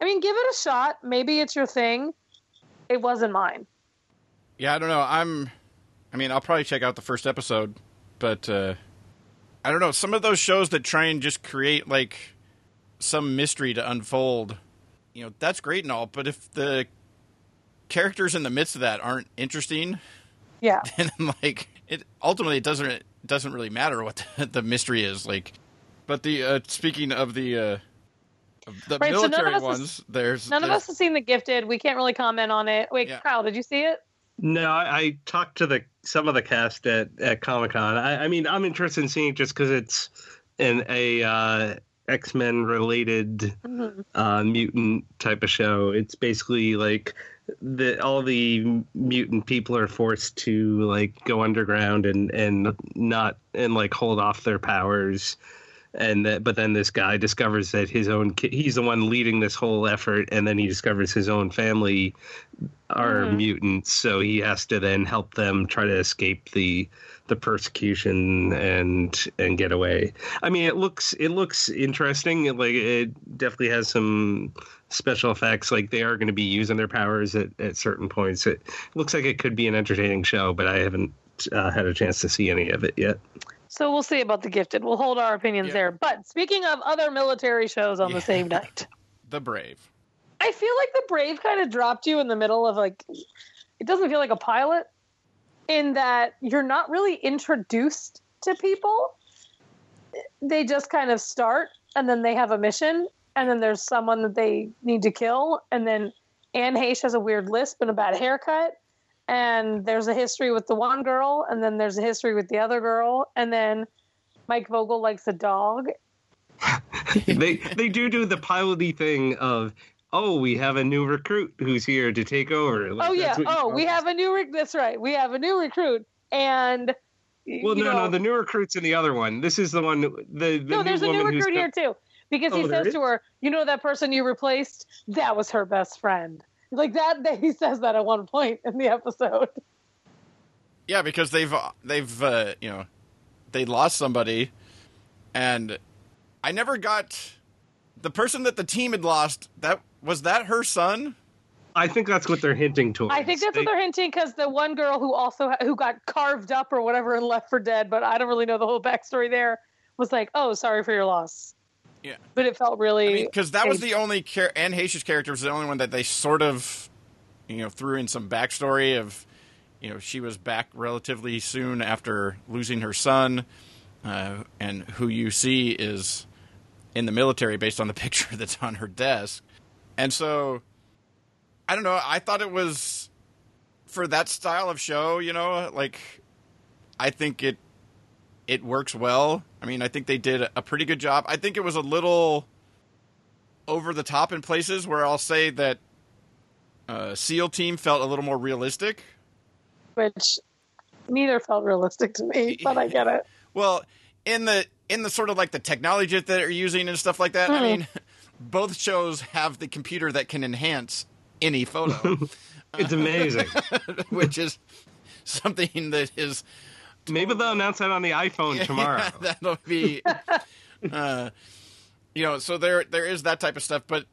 I mean, give it a shot. Maybe it's your thing. It wasn't mine. Yeah, I don't know. I'm. I mean, I'll probably check out the first episode, but uh, I don't know. Some of those shows that try and just create like some mystery to unfold, you know, that's great and all. But if the characters in the midst of that aren't interesting, Yeah. then like it ultimately it doesn't it doesn't really matter what the, the mystery is. Like, but the uh, speaking of the uh, the Right, so none of military us has- ones, there's None of us have seen The Gifted. We can't really comment on it. Wait, Yeah. Kyle, did you see it? No, I, I talked to the some of the cast at, at Comic Con. I, I mean, I'm interested in seeing it just because it's an a uh, X Men related uh, mutant type of show. It's basically like the all the mutant people are forced to like go underground and and not and like hold off their powers and that but then this guy discovers that his own ki- he's the one leading this whole effort and then he discovers his own family are mutants so he has to then help them try to escape the the persecution and and get away. I mean it looks it looks interesting It, like it definitely has some special effects like they are going to be using their powers at, at certain points. It looks like it could be an entertaining show but i haven't uh, had a chance to see any of it yet So we'll see about the gifted. We'll hold our opinions Yeah. there. But speaking of other military shows on Yeah. the same night, The Brave. I feel like the Brave kind of dropped you in the middle of like, it doesn't feel like a pilot in that you're not really introduced to people. They just kind of start and then they have a mission and then there's someone that they need to kill. And then Anne Heche has a weird lisp and a bad haircut. And there's a history with the one girl, and then there's a history with the other girl, and then Mike Vogel likes a dog, they they do do the piloty thing of oh we have a new recruit who's here to take over Like, oh yeah. that's what you Oh, we have a new. Re- that's right. We have a new recruit, and well no know, no the new recruit's in the other one this is the one the, the no. new There's a new recruit here too, because he Oh, there says to her, "You know that person you replaced? That was her best friend." Like that. that he says that at one point in the episode. Yeah, because they've they've uh, you know they lost somebody, and I never got the person that the team had lost. That was that her son. I think that's what they're hinting towards I think that's They- what they're hinting because the one girl who also who got carved up or whatever and left for dead, but I don't really know the whole backstory there. Was like, "Oh, sorry for your loss." Yeah. But it felt really because that was the only char- Anne Heche's character was the only one that they sort of, you know, threw in some backstory of, you know, she was back relatively soon after losing her son, uh, and who you see is in the military based on the picture that's on her desk, and so, I don't know. I thought it was for that style of show, you know, like, I think it it works well. I mean, I think they did a pretty good job. I think it was a little over the top in places where I'll say that uh, SEAL Team felt a little more realistic. which neither felt realistic to me, but I get it. Well, in the in the sort of like the technology that they're using and stuff like that. I mean, both shows have the computer that can enhance any photo, it's amazing which is something that is maybe they'll announce that on the iphone tomorrow. Yeah, that'll be, uh, you know, so there there is that type of stuff, but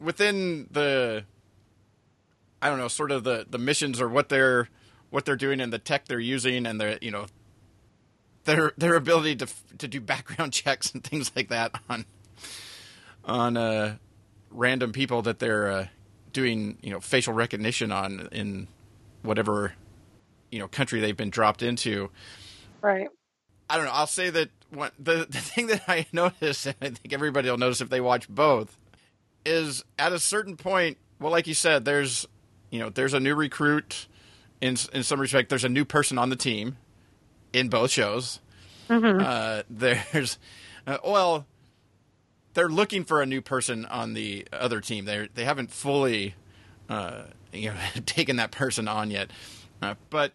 within the, I don't know, sort of the the missions or what they're what they're doing and the tech they're using and their you know their their ability to to do background checks and things like that on on uh, random people that they're uh, doing you know facial recognition on in whatever you know country they've been dropped into. Right. I don't know. I'll say that one, the the thing that I noticed, and I think everybody will notice if they watch both, is at a certain point. Well, like you said, there's you know there's a new recruit. In in some respect, there's a new person on the team in both shows. Uh, there's uh, well, they're looking for a new person on the other team. They they haven't fully uh, you know taken that person on yet, uh, but.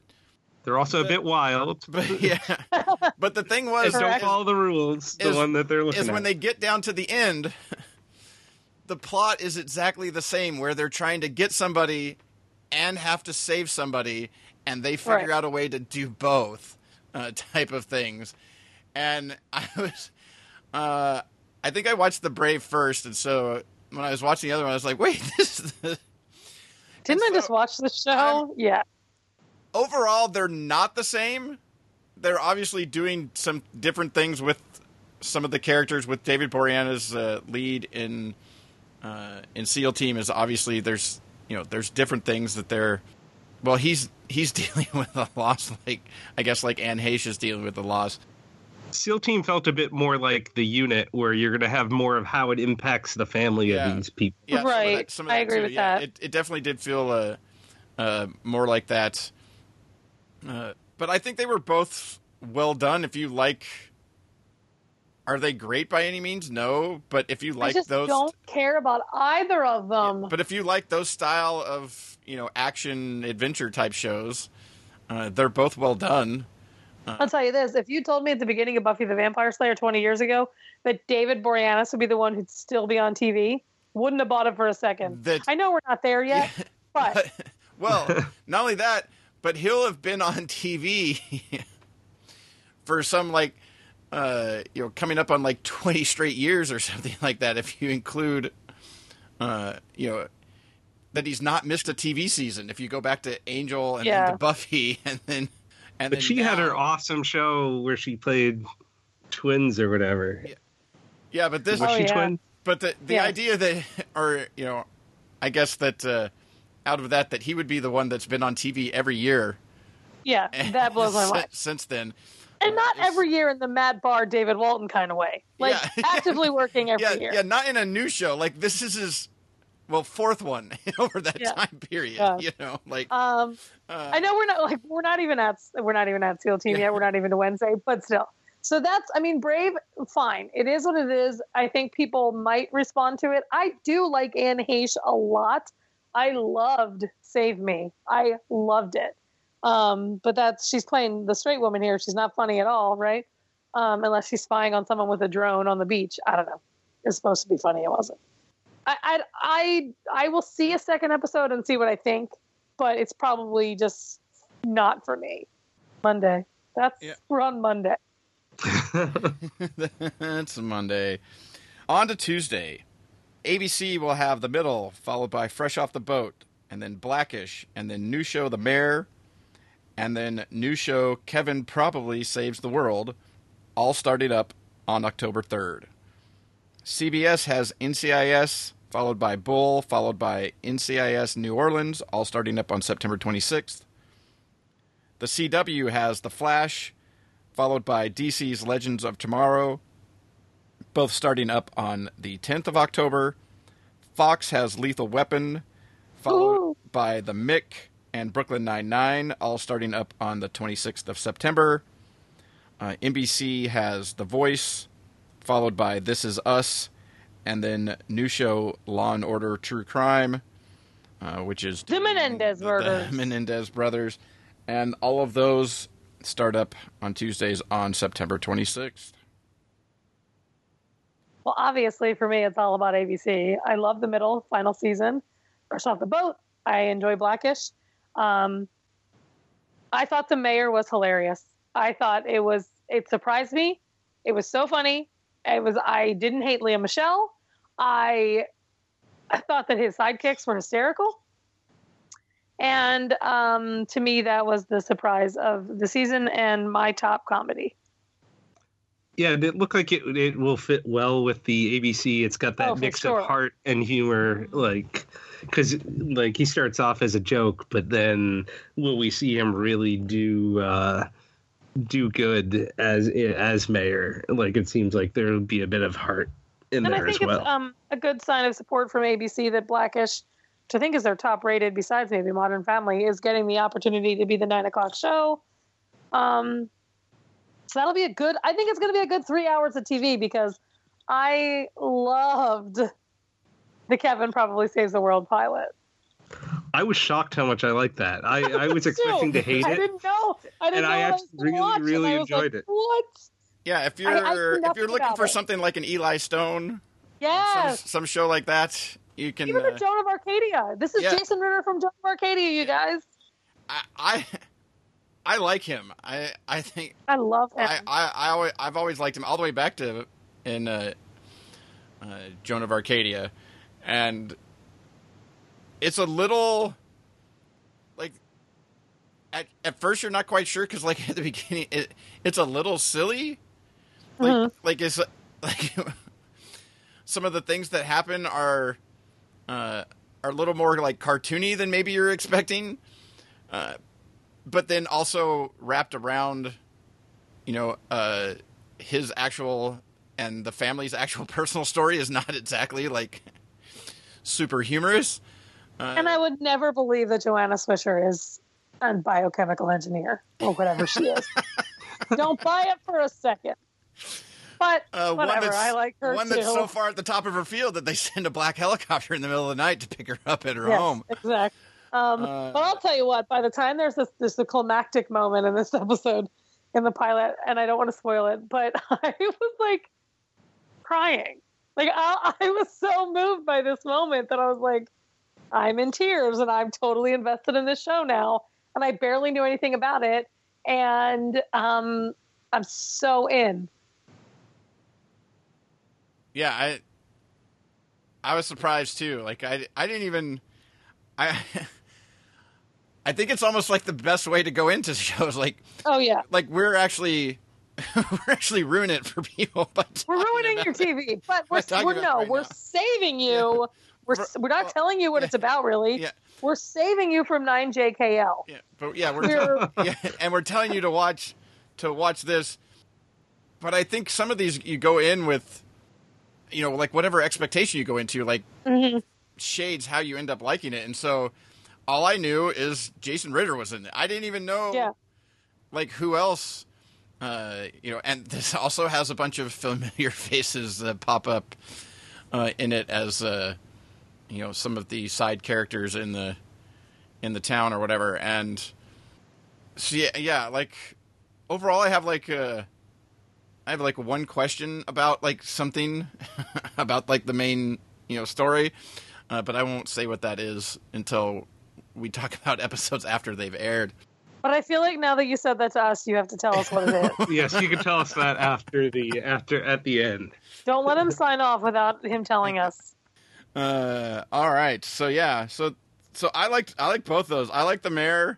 They're also a bit wild But yeah, but the thing was, and don't Correct. follow the rules the is- one that they're looking at is at when they get down to the end, the plot is exactly the same, where they're trying to get somebody and have to save somebody, and they figure Right. out a way to do both uh, type of things. And I was, uh, I think I watched The Brave first, and so when I was watching the other one, I was like, wait, this is the, Didn't And I just watch the show? yeah. Overall they're not the same. They're obviously doing some different things with some of the characters. With David Boreanaz's uh, lead in uh, in SEAL Team is obviously there's you know there's different things that they're. Well, he's he's dealing with a loss like I guess like Anne Heche is dealing with the loss. SEAL team felt a bit more like the unit, where you're going to have more of how it impacts the family Yeah. of these people. Yeah, some of Right. that- some of I agree too. with Yeah, that. It, it definitely did feel uh, uh, more like that. Uh, but I think they were both well done. If you like, Are they great by any means? No, but if you like I just those, don't care about either of them. but if you like those style of you know action adventure type shows, uh, they're both well done. I'll tell you this: if you told me at the beginning of Buffy the Vampire Slayer 20 years ago that David Boreanaz would be the one who'd still be on TV, wouldn't have bought it for a second. That- I know we're not there yet, but well, not only that, but he'll have been on TV for some like uh, you know coming up on like twenty straight years or something like that. If you include, uh, you know, that he's not missed a TV season. If you go back to Angel and then Yeah. to Buffy and then and But then she had her awesome show where she played twins or whatever. yeah, but this Was Oh, she yeah. twin? But the the Yeah. idea that, or you know, I guess that uh, out of that, that he would be the one that's been on TV every year yeah, that blows my mind. since then. And not It's- every year in the Matt Barr David Walton kind of way, like Yeah. actively working every Yeah, year. yeah, not in a new show. Like this is his, well, fourth one over that Yeah. time period. Yeah. You know, like Um, uh, I know we're not like we're not even at we're not even at SEAL Team Yeah. yet. We're not even to Wednesday, but still. So that's I mean, Brave, fine. It is what it is. I think people might respond to it. I do like Anne Heche a lot. I loved Save Me. I loved it. Um, but that's she's playing the straight woman here. She's not funny at all, right? Um, unless she's spying on someone with a drone on the beach. I don't know. It's supposed to be funny. It wasn't. I, I I I will see a second episode and see what I think, but it's probably just not for me. Monday. That's Yeah. we're on Monday. That's Monday. On to Tuesday. ABC will have The Middle, followed by Fresh Off the Boat, and then Blackish, and then new show The Mayor, and then new show Kevin Probably Saves the World, all starting up on October 3rd. CBS has NCIS, followed by Bull, followed by NCIS New Orleans, all starting up on September 26th. The CW has The Flash, followed by DC's Legends of Tomorrow, both starting up on the 10th of October. Fox has Lethal Weapon, followed Ooh. by The Mick and Brooklyn Nine-Nine, all starting up on the 26th of September. Uh, NBC has The Voice, followed by This Is Us, and then new show Law and Order True Crime, uh, which is The Menendez the- murders. The Menendez brothers, and all of those start up on Tuesdays on September 26th. Well, obviously for me, it's all about ABC. I love the middle final season. Fresh off the boat. I enjoy Blackish. Um, I thought the mayor was hilarious. I thought it was. It surprised me. It was so funny. It was. I didn't hate Lea Michele. I, I thought that his sidekicks were hysterical. And um, to me, that was the surprise of the season and my top comedy. Yeah, and it looked like it it will fit well with the ABC. It's got that Oh, mix sure. of heart and humor, like because like he starts off as a joke, but then will we see him really do uh, do good as as mayor? Like it seems like there'll be a bit of heart in and I there think as well. it's um, a good sign of support from ABC that Blackish, which I think is their top rated, besides maybe Modern Family, is getting the opportunity to be the nine o'clock show. Um, so that'll be a good. I think it's going to be a good three hours of TV because I loved the Kevin probably saves the world pilot. I was shocked how much I liked that. I, I was expecting to hate it. I didn't know. I didn't And know I what actually was really, watch, really I was enjoyed like, it. What? Yeah, if you're I knew if you're looking for it. something like an Eli Stone, some, Yes. some show like that, you can. Even uh, the Joan of Arcadia. This is yeah. Jason Ritter from Joan of Arcadia, you guys. I, I I like him. I I think I love him. I, I, I always, I've always liked him all the way back to in uh, uh, Joan of Arcadia, and it's a little like at at first you're not quite sure because like at the beginning it it's a little silly, like Mhm. like it's like some of the things that happen are uh, are a little more like cartoony than maybe you're expecting. Uh, but then also wrapped around, you know, uh, his actual and the family's actual personal story is not exactly like super humorous. Uh, And I would never believe that Joanna Swisher is a biochemical engineer or whatever she is. Don't buy it for a second. But Uh, whatever, I like her one too. that's so far at the top of her field that they send a black helicopter in the middle of the night to pick her up at her yes, home. exactly. Um, Uh, but I'll tell you what. By the time there's this, there's the climactic moment in this episode in the pilot, and I don't want to spoil it, but I was like crying. Like I, I was so moved by this moment that I was like, I'm in tears, and I'm totally invested in this show now. And I barely knew anything about it, and um, I'm so in. Yeah, I I was surprised too. Like I I didn't even I I think it's almost like the best way to go into shows like Oh yeah, like we're actually we're actually ruining it for people but we're ruining your TV, but we're, talking we're no, right we're now. saving you. We're For- we're not well, telling you what yeah. it's about, really. Yeah. We're saving you from nine JKL. Yeah, but yeah, we're, We're- yeah, and we're telling you to watch to watch this. But I think some of these you go in with, you know, like whatever expectation you go into, like Mhm. shades how you end up liking it. And so, all I knew is Jason Ritter was in it. I didn't even know, Yeah. like who else. Uh, you know, and this also has a bunch of familiar faces that pop up uh, in it as uh, you know some of the side characters in the in the town or whatever. And so yeah, yeah, like overall, I have like uh, I have like one question about like something about like the main you know story, uh, but I won't say what that is until we talk about episodes after they've aired. But I feel like now that you said that to us, you have to tell us what it is. yes, you can tell us that after the after at the end. Don't let him sign off without him telling us. Uh, all right. So yeah. So so I liked I like both those. I like the mayor.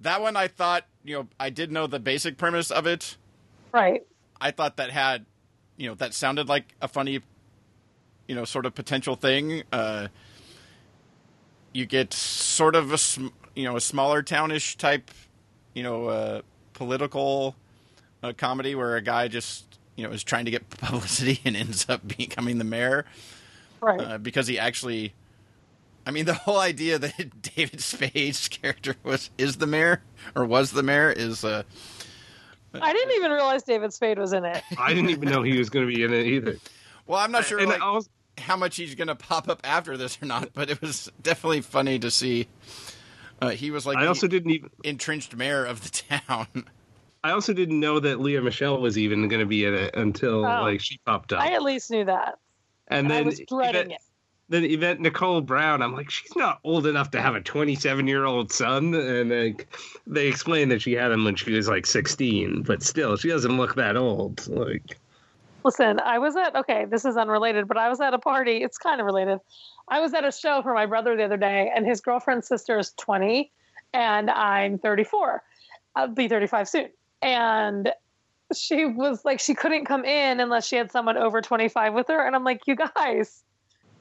That one I thought you know I did know the basic premise of it. Right. I thought that had you know that sounded like a funny you know sort of potential thing. Uh, you get sort of a sm- you know a smaller townish type you know uh, political uh, comedy where a guy just you know is trying to get publicity and ends up becoming the mayor Right. uh, because he actually. I mean, the whole idea that David Spade's character was is the mayor or was the mayor is uh, I didn't even realize David Spade was in it. I didn't even know he was going to be in it either. well, I'm not sure and like, I was, how much he's going to pop up after this or not, but it was definitely funny to see. Uh, he was like I also the didn't even. entrenched mayor of the town. I also didn't know that Lea Michele was even going to be in it until Oh. like she popped up. I at least knew that. and I then was dreading Yvette, it. then Yvette Nicole Brown, I'm like, she's not old enough to have a 27 year old son, and like they explained that she had him when she was like 16, but still, she doesn't look that old. Like, Listen, I was at okay, this is unrelated, but I was at a party. It's kind of related. I was at a show for my brother the other day, and his girlfriend's sister is 20, and I'm 34. I'll be 35 soon. And she was like, she couldn't come in unless she had someone over 25 with her. And I'm like, you guys,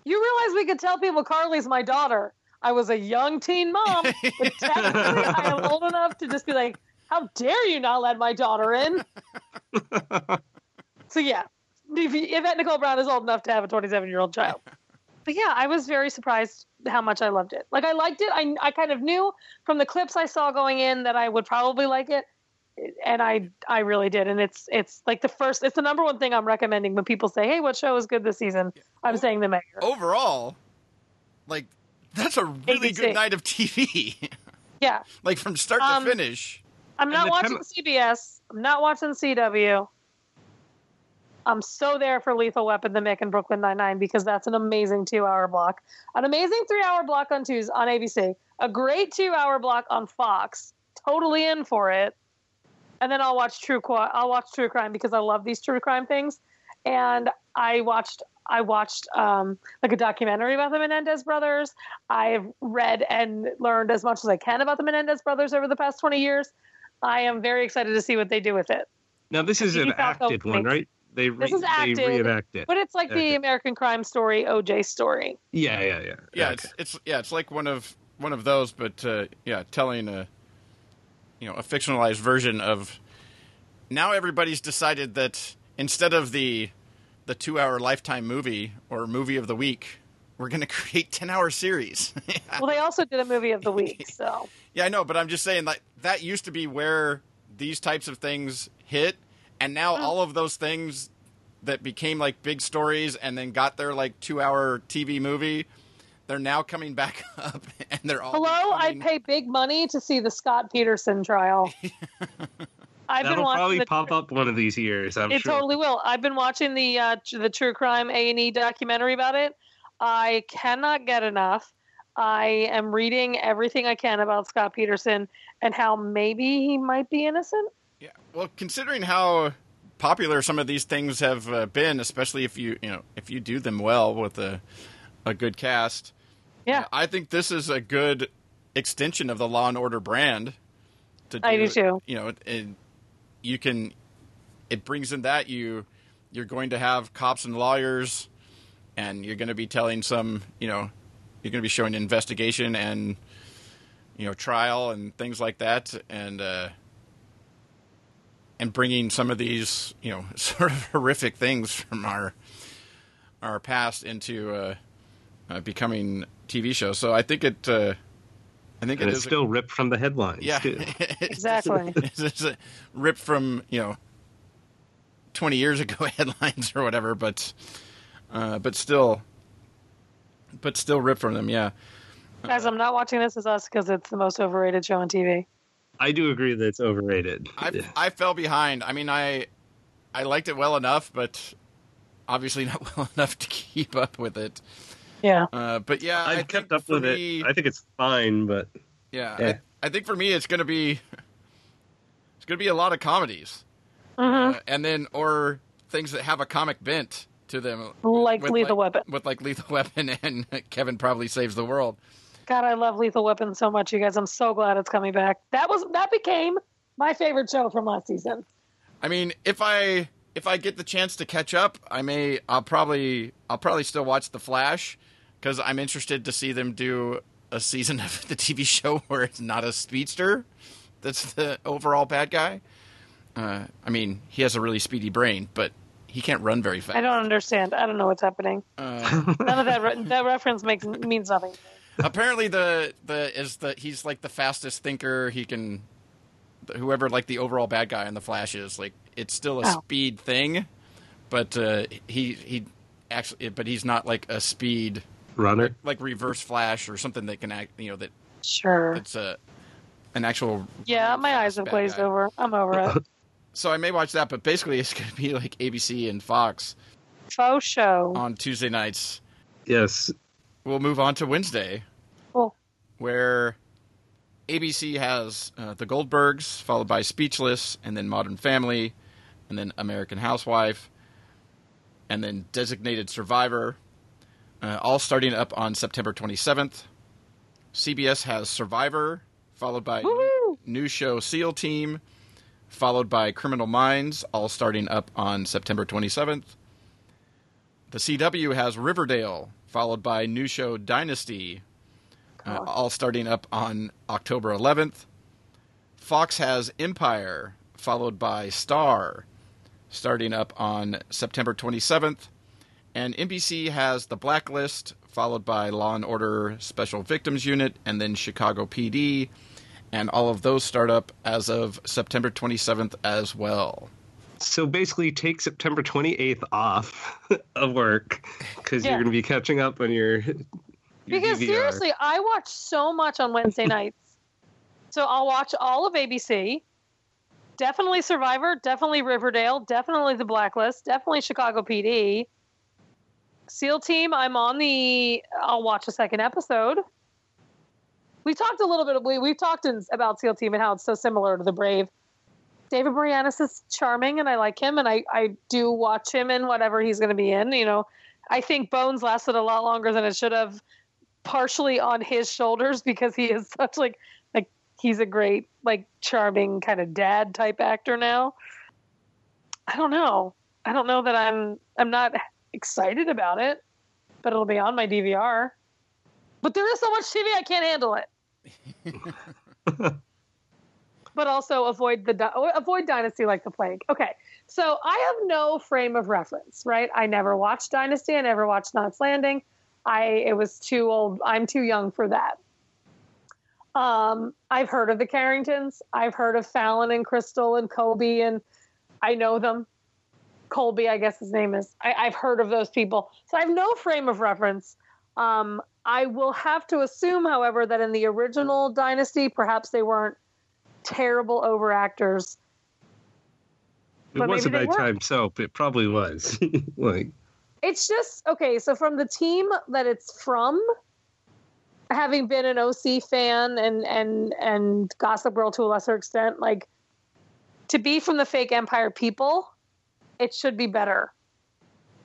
you realize we could tell people Carly's my daughter. I was a young teen mom, but technically I am old enough to just be like, how dare you not let my daughter in? So yeah, if Yvette Nicole Brown is old enough to have a 27 year old child. But yeah, I was very surprised how much I loved it. Like I liked it. I I kind of knew from the clips I saw going in that I would probably like it, and I I really did. And it's it's like the first. It's the number one thing I'm recommending when people say, "Hey, what show is good this season?" I'm saying The Mayor. Overall, like that's a really ABC. good night of TV. Yeah, like from start Um, to finish. I'm not watching tem- CBS. I'm not watching CW. I'm so there for Lethal Weapon, The Mick, and Brooklyn Nine Nine because that's an amazing two-hour block, an amazing three-hour block on Tuesday on ABC, a great two-hour block on Fox. Totally in for it. And then I'll watch True I'll watch True Crime because I love these true crime things. And I watched I watched um, like a documentary about the Menendez brothers. I've read and learned as much as I can about the Menendez brothers over the past 20 years. I am very excited to see what they do with it. now, this is an acted one, right? They, re- This is they reenact it. But it's like Okay. the American crime story OJ story. Yeah, yeah, yeah. Yeah, Okay. it's it's yeah, it's like one of one of those, but uh, yeah, telling a you know a fictionalized version of. Now everybody's decided that instead of the the two hour lifetime movie or movie of the week, we're going to create ten hour series. Well, they also did a movie of the week, so yeah, I know, but I'm just saying like that used to be where these types of things hit, and now Mm. all of those things that became like big stories and then got their like two hour TV movie. They're now coming back up, and they're all. Hello, becoming- I'd pay big money to see the Scott Peterson trial. I've been That'll watching probably the, pop up one of these years. I'm It sure. totally will. I've been watching the uh, the true crime A and E documentary about it. I cannot get enough. I am reading everything I can about Scott Peterson and how maybe he might be innocent. Yeah. Well, considering how popular some of these things have uh, been, especially if you you know if you do them well with a a good cast, Yeah, I think this is a good extension of the Law and Order brand. To I do too. You know, and you can. It brings in that you you're going to have cops and lawyers, and you're going to be telling some you know you're going to be showing investigation and you know trial and things like that, and uh, and bringing some of these you know sort of horrific things from our our past into uh, uh, becoming TV shows. So I think it. Uh, I think and it it's is a- still ripped from the headlines. yeah, too. exactly. it's just a ripped from you know twenty years ago headlines or whatever, but uh, but still, but still ripped from them. Yeah, Guys, I'm not watching This Is Us because it's the most overrated show on TV. I do agree that it's overrated. I I fell behind. I mean, I I liked it well enough, but obviously not well enough to keep up with it. Yeah, Uh, but yeah, I I've kept think up with me- it. I think it's fine, but Yeah, Yeah. I, I think for me it's gonna be it's gonna be a lot of comedies, Mhm. uh, and then or things that have a comic bent to them, like with Lethal like, Weapon. with like Lethal Weapon and Kevin probably saves the world. God, I love Lethal Weapon so much, you guys. I'm so glad it's coming back. That was that became my favorite show from last season. I mean, if I if I get the chance to catch up, I may I'll probably I'll probably still watch The Flash because I'm interested to see them do a season of the TV show where it's not a speedster that's the overall bad guy. Uh, I mean, he has a really speedy brain, but he can't run very fast. I don't understand. I don't know what's happening. Uh, None of that re- that reference makes means nothing. Apparently, the the is the he's like the fastest thinker. He can whoever like the overall bad guy in the Flash is like it's still a Oh. speed thing, but uh, he he actually but he's not like a speed runner. like reverse Flash or something that can act you know that Sure. it's a an actual Yeah, my eyes have glazed guy. over. I'm over it. So I may watch that, but basically it's going to be like ABC and Fox Faux show. on Tuesday nights. Yes, We'll move on to Wednesday. Cool. where ABC has uh, The Goldbergs, followed by Speechless, and then Modern Family, and then American Housewife, and then Designated Survivor, uh, all starting up on September 27th. CBS has Survivor, followed by Woohoo! new show SEAL Team, followed by Criminal Minds, all starting up on September 27th. The CW has Riverdale, followed by new show Dynasty, uh, all starting up on October 11th. Fox has Empire, followed by Star, starting up on September 27th. And NBC has The Blacklist, followed by Law and Order Special Victims Unit, and then Chicago PD. And all of those start up as of September 27th as well. So basically, take September 28th off of work because Yeah. you're going to be catching up on your. your Because DVR. seriously, I watch so much on Wednesday nights. So I'll watch all of ABC. Definitely Survivor, definitely Riverdale, definitely The Blacklist, definitely Chicago PD. SEAL Team, I'm on the. I'll watch a second episode. We talked a little bit. We we've talked in, about SEAL Team and how it's so similar to The Brave. David Boreanaz is charming, and I like him, and I I do watch him in whatever he's going to be in. You know, I think Bones lasted a lot longer than it should have partially on his shoulders because he is such like like he's a great like charming kind of dad type actor now. I don't know. I don't know that I'm I'm not excited about it, but it'll be on my DVR. But there is so much TV I can't handle it. but also avoid the avoid Dynasty like the plague. Okay, so I have no frame of reference, right? I never watched Dynasty. I never watched Knots Landing. I it was too old. I'm too young for that. Um, I've heard of the Carringtons. I've heard of Fallon and Crystal and Kobe, and I know them. Colby, I guess his name is. I, I've heard of those people, so I have no frame of reference. Um, I will have to assume, however, that in the original Dynasty, perhaps they weren't terrible over actors. It But was a nighttime soap. It probably was. like It's just okay. So from the team that it's from, having been an OC fan and and and Gossip Girl to a lesser extent, like to be from the fake Empire people, it should be better.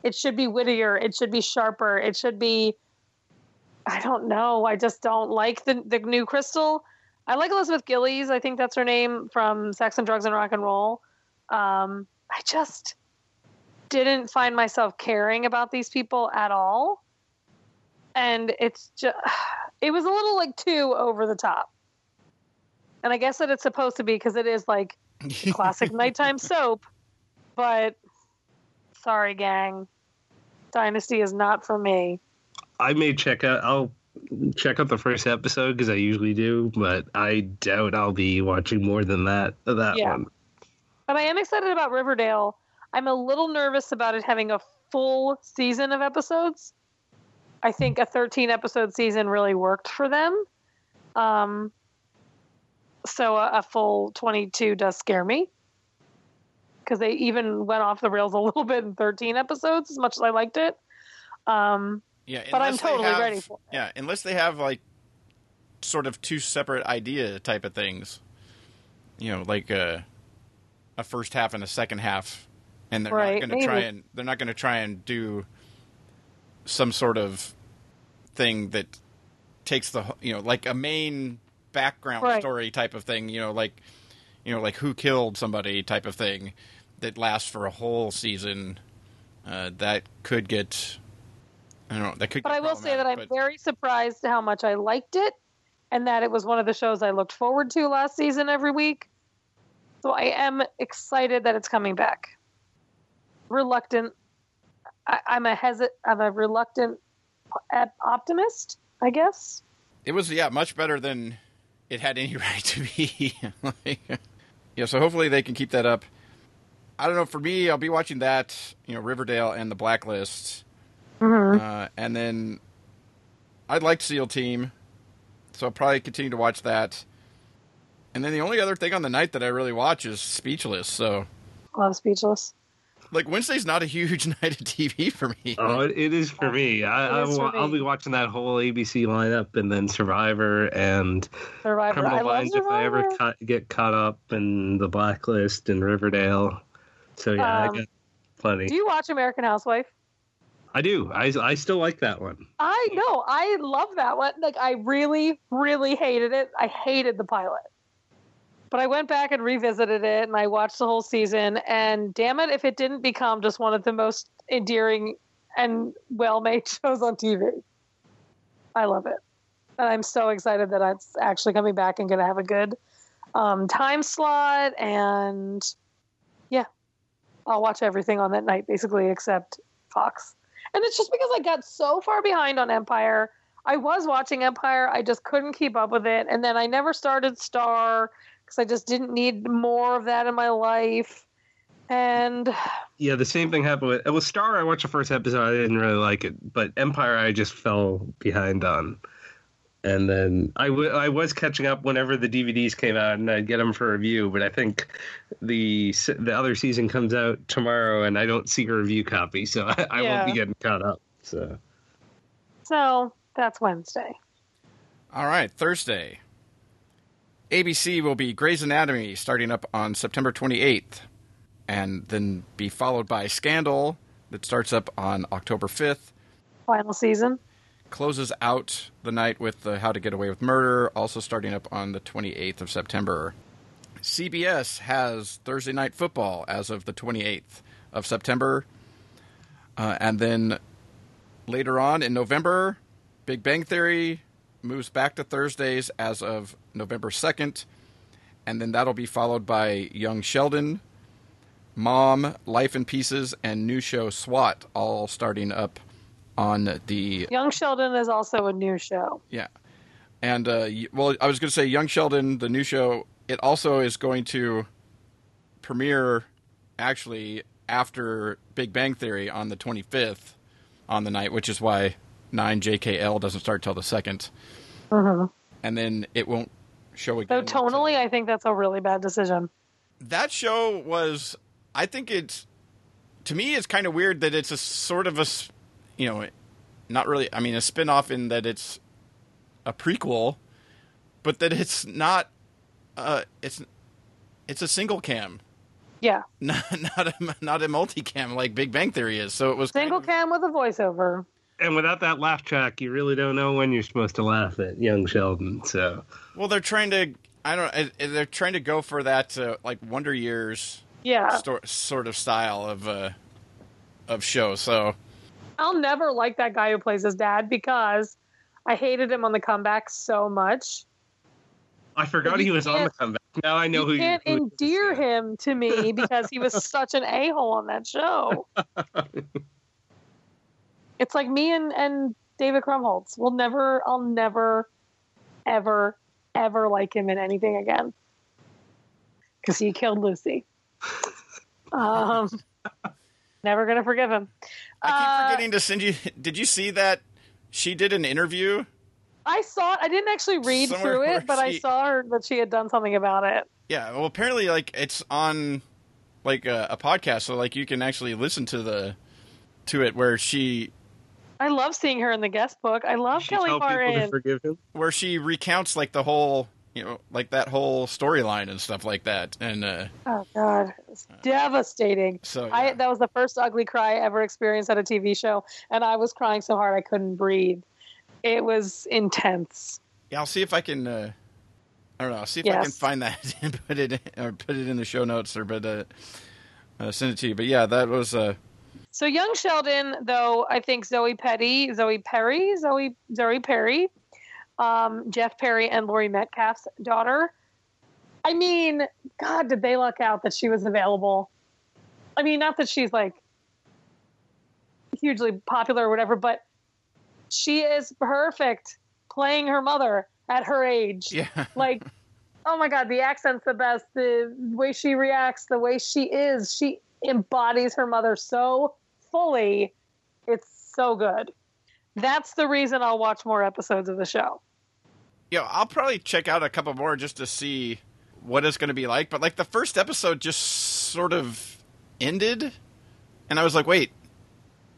It should be wittier. It should be sharper. It should be. I don't know. I just don't like the the new Crystal. I like Elizabeth Gillies. I think that's her name from Sex and Drugs and Rock and Roll. Um, I just didn't find myself caring about these people at all. And it's just, it was a little like too over the top. And I guess that it's supposed to be because it is like classic nighttime soap. But sorry, gang. Dynasty is not for me. I may check out. I'll check out the first episode because I usually do, but I doubt I'll be watching more than that. That Yeah. one. But I am excited about Riverdale. I'm a little nervous about it having a full season of episodes. I think a 13 episode season really worked for them. Um, so a, a full 22 does scare me because they even went off the rails a little bit in 13 episodes as much as I liked it. Um, Yeah, But I'm totally have- ready for it. Yeah, unless they have like sort of two separate idea type of things. You know, like a a first half and a second half, and they're Right, not going to try and they're not going to try and do some sort of thing that takes the you know like a main background Right. story type of thing. You know, like you know like who killed somebody type of thing that lasts for a whole season. Uh, that could get. I don't know. That could. but I will say that I'm but- very surprised how much I liked it and that it was one of the shows I looked forward to last season every week. So I am excited that it's coming back. Reluctant. I, I'm a hesit. I'm a reluctant optimist, I guess. It was yeah much better than it had any right to be. like, yeah, so hopefully they can keep that up. I don't know. For me, I'll be watching that. You know, Riverdale and The Blacklist, uh, and then I'd like SEAL Team, so I'll probably continue to watch that. And then the only other thing on the night that I really watch is Speechless. So Love Speechless. like Wednesday's not a huge night of TV for me. Oh, it, it is for me. I, It is I, for will me. be watching that whole ABC lineup and then Survivor and Survivor. I Criminal love Minds if I ever Survivor. ca- get caught up in the Blacklist and Riverdale. So yeah, Um, I got plenty. Do you watch American Housewife? I do. I, I still like that one. I know. I love that one. Like I really, really hated it. I hated the pilot. But I went back and revisited it and I watched the whole season and damn it if it didn't become just one of the most endearing and well made shows on TV. I love it. And I'm so excited that it's actually coming back and gonna have a good um, time slot and yeah. I'll watch everything on that night basically except Fox. And it's just because I got so far behind on Empire. I was watching Empire, I just couldn't keep up with it. And then I never started Star because I just didn't need more of that in my life. And Yeah, the same thing happened with with Star. I watched the first episode. I didn't really like it, but Empire, I just fell behind on. And then I, w- I was catching up whenever the DVDs came out, and I'd get them for review. But I think the the other season comes out tomorrow, and I don't see a review copy, so I, I won't be getting caught up. So so that's Wednesday. All right, Thursday. ABC will be Grey's Anatomy starting up on September 28th, and then be followed by Scandal that starts up on October 5th. Final season. Closes out the night with the How to Get Away with Murder, also starting up on the 28th of September. CBS has Thursday Night Football as of the 28th of September. Uh, and then later on in November, Big Bang Theory moves back to Thursdays as of November 2nd. And then that'll be followed by Young Sheldon, Mom, Life in Pieces, and new show SWAT, all starting up on the Young Sheldon is also a new show. yeah. And uh, well, I was going to say Young Sheldon, the new show. It also is going to premiere actually after Big Bang Theory on the 25th on the night, which is why 9JKL doesn't start till the 2nd. Mhm. And then it won't show So again. tonally, until- I think that's a really bad decision. that show was i think it's to me it's kind of weird that it's a sort of a you know not really i mean a spin-off in that it's a prequel but that it's not uh it's it's a single cam Yeah, not not a, not a multicam like big bang theory is so it was kind single of- cam with a voiceover. And without that laugh track, you really don't know when you're supposed to laugh at young Sheldon. So well they're trying to i don't uh, they're trying to go for that uh, like wonder years Yeah, sto- sort of style of uh of show so I'll never like that guy who plays his dad because I hated him on the comeback so much. I forgot he was on the comeback. Now I know you who can't who- endear him to me because he was such an a hole on that show. it's like me and, and David Krumholtz. We'll never, I'll never, ever, ever like him in anything again because he killed Lucy. Um, never gonna forgive him. I keep Uh, forgetting to send you. Did you see that she did an interview? I saw it. I didn't actually read Somewhere through it, but I saw her that she had done something about it. Yeah. Well, apparently, like it's on like a, a podcast, so like you can actually listen to the to it where she I love seeing her in the guest book. I love She Kelly tell people to Martin. forgive him. where she recounts like the whole you know like that whole storyline and stuff like that, and uh Oh God, it's devastating. so I that was the first ugly cry I ever experienced at a TV show, and I was crying so hard I couldn't breathe. It was intense. yeah, I'll see if I can. uh I don't know. I'll see if I can find that and put it in, or put it in the show notes or but uh, uh send it to you. But yeah, that was uh So young Sheldon, though, I think Zoe Petty, Zoe Perry, Zoe Zoe Perry, um, Jeff Perry, and Laurie Metcalf's daughter. I mean, God, did they luck out that she was available? I mean, not that she's like hugely popular or whatever, but she is perfect playing her mother at her age yeah. like oh my god the accent's the best the way she reacts the way she is she embodies her mother so fully it's so good that's the reason i'll watch more episodes of the show Yeah, I'll probably check out a couple more just to see what it's going to be like. But like the first episode just sort of ended, and I was like, "Wait,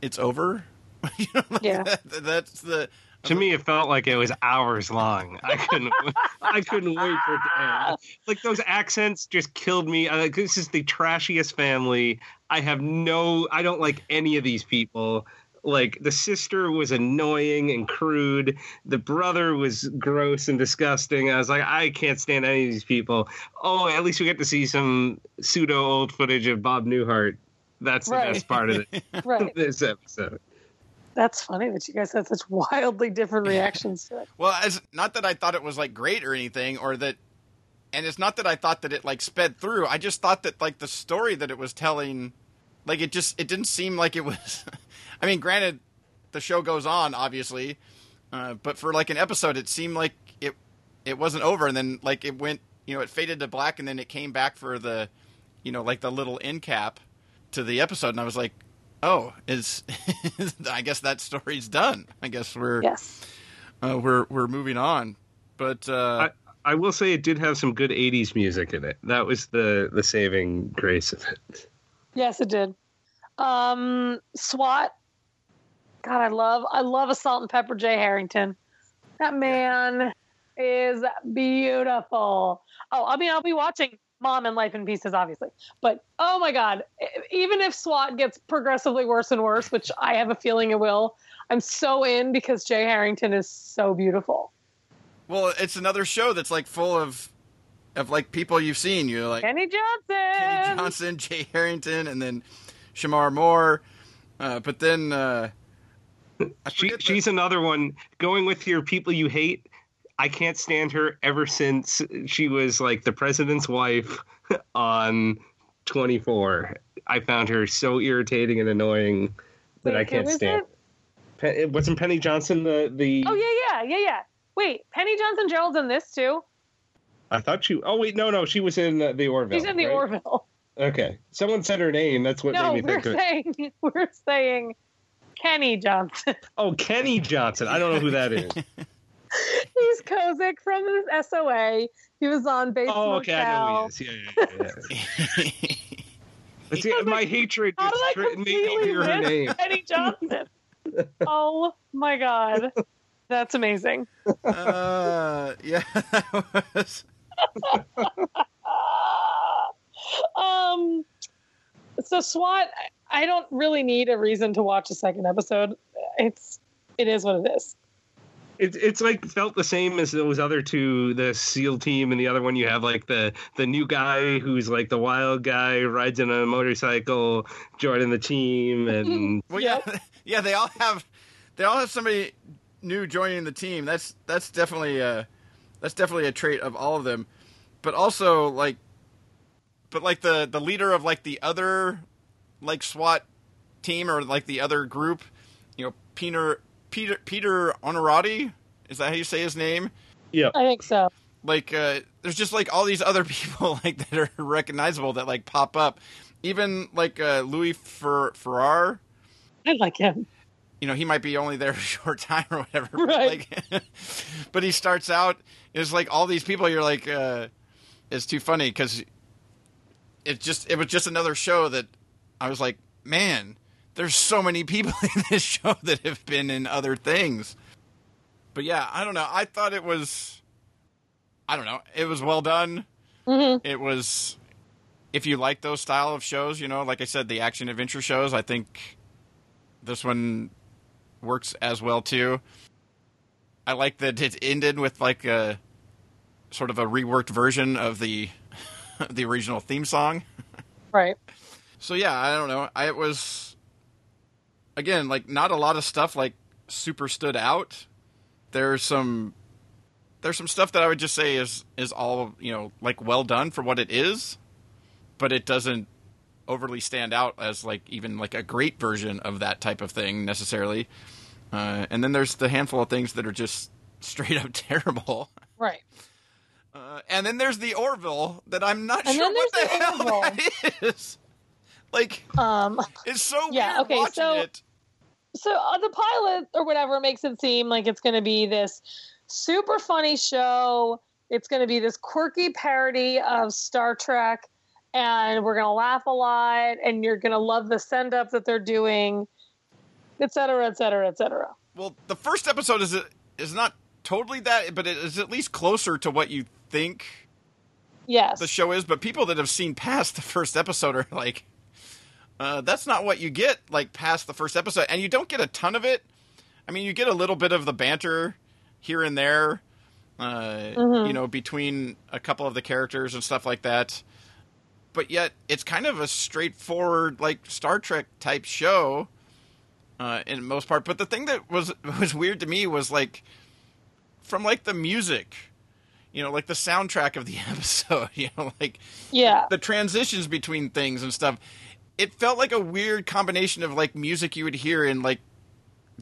it's over." you know, like Yeah. that- that's the. To me, it felt like it was hours long. I couldn't. I couldn't wait for it to end. Like those accents just killed me. Uh, this is the trashiest family. I have no. I don't like any of these people. Like the sister was annoying and crude. The brother was gross and disgusting. I was like, I can't stand any of these people. Oh, at least we get to see some pseudo old footage of Bob Newhart. That's the Right. best part of it, right this episode. that's funny that you guys had such wildly different reactions to it Well, as not that I thought it was like great or anything, or that, and it's not that I thought that it like sped through. I just thought that like the story that it was telling, like it just it didn't seem like it was. I mean, granted, the show goes on obviously, uh, but for like an episode, it seemed like it it wasn't over, and then like it went, you know, it faded to black, and then it came back for the, you know, like the little end cap to the episode, and I was like, oh, is I guess that story's done. I guess we're yes uh, we're we're moving on, but uh, I, I will say it did have some good '80s music in it. That was the the saving grace of it. yes it did um swat god i love i love a salt and pepper jay harrington. That man is beautiful. Oh i mean i'll be watching mom and life in pieces obviously. But oh my god even if swat gets progressively worse and worse which i have a feeling it will i'm so in because jay harrington is so beautiful. Well, it's another show that's like full of of like people you've seen. You're like kenny johnson! Kenny Johnson, Jay Harrington, and then Shemar Moore. Uh, but then uh, She, she's another one going with your people you hate. I can't stand her ever since she was like the president's wife on 24. I found her so irritating and annoying that Wait, I can't stand. it? Pe- it wasn't Penny Johnson the the? oh yeah yeah yeah yeah wait penny johnson Jerald's in this too I thought she. Oh wait, no, no, she was in uh, the Orville. she's in the right? orville Okay. Someone said her name. That's what no, made me we're think of it. saying we're saying Kenny Johnson. Oh, Kenny Johnson. I don't know who that is. He's Kozik from the SOA. He was on Bates Oh, okay. I know who he is. Yeah, yeah, yeah. yeah. But see, my hatred How is did I tri- made me completely hear her name. Kenny Johnson? oh my god, that's amazing. uh, yeah, that was. um, so SWAT, I I don't really need a reason to watch a second episode. It's it is what it is. It's it's like felt the same as those other two, the SEAL team, and the other one. You have like the the new guy who's like the wild guy rides in a motorcycle, joining the team, and Well, yeah, yeah. They all have, they all have somebody new joining the team. That's that's definitely uh that's definitely a trait of all of them. But also like, but like the the leader of like the other like SWAT team or like the other group, you know, Peter Peter Peter Onorati. Is that how you say his name? yeah, I think so. like uh, there's just like all these other people like that are recognizable that like pop up even like uh, louis Fer- ferrar I like him. you know he might be only there a short time or whatever but, Right. like, but he starts out it's like all these people you're like uh it's too funny because it just it was just another show that i was like man there's so many people in this show that have been in other things. But yeah i don't know. I thought it was i don't know. It was well done. Hmm it was if you like those style of shows you know like i said the action adventure shows i think this one works as well too. I like that it ended with like a sort of a reworked version of the the original theme song. Right. So yeah i don't know i it was again like not a lot of stuff like super stood out there's some there's some stuff that i would just say is is all you know like well done for what it is but it doesn't overly stand out as like even like a great version of that type of thing necessarily uh, and then there's the handful of things that are just straight up terrible Right. uh, and then there's the Orville that I'm not And sure what the the hell Orville. that is. Like, Um. it's so Yeah, okay, watching so- it. so uh, the pilot or whatever makes it seem like it's going to be this super funny show. It's going to be this quirky parody of Star Trek, and we're going to laugh a lot, and you're going to love the send up that they're doing, et cetera, et cetera, et cetera. Well, the first episode is is not totally that, but it is at least closer to what you think Yes. the show is. But people that have seen past the first episode are like, uh, that's not what you get like past the first episode, and you don't get a ton of it. I mean, you get a little bit of the banter here and there, uh, Mhm. you know, between a couple of the characters and stuff like that. But yet, it's kind of a straightforward, like Star Trek type show, uh, in most part. But the thing that was was weird to me was like, from like the music, you know, like the soundtrack of the episode, you know, like yeah. the transitions between things and stuff. It felt like a weird combination of like music you would hear in like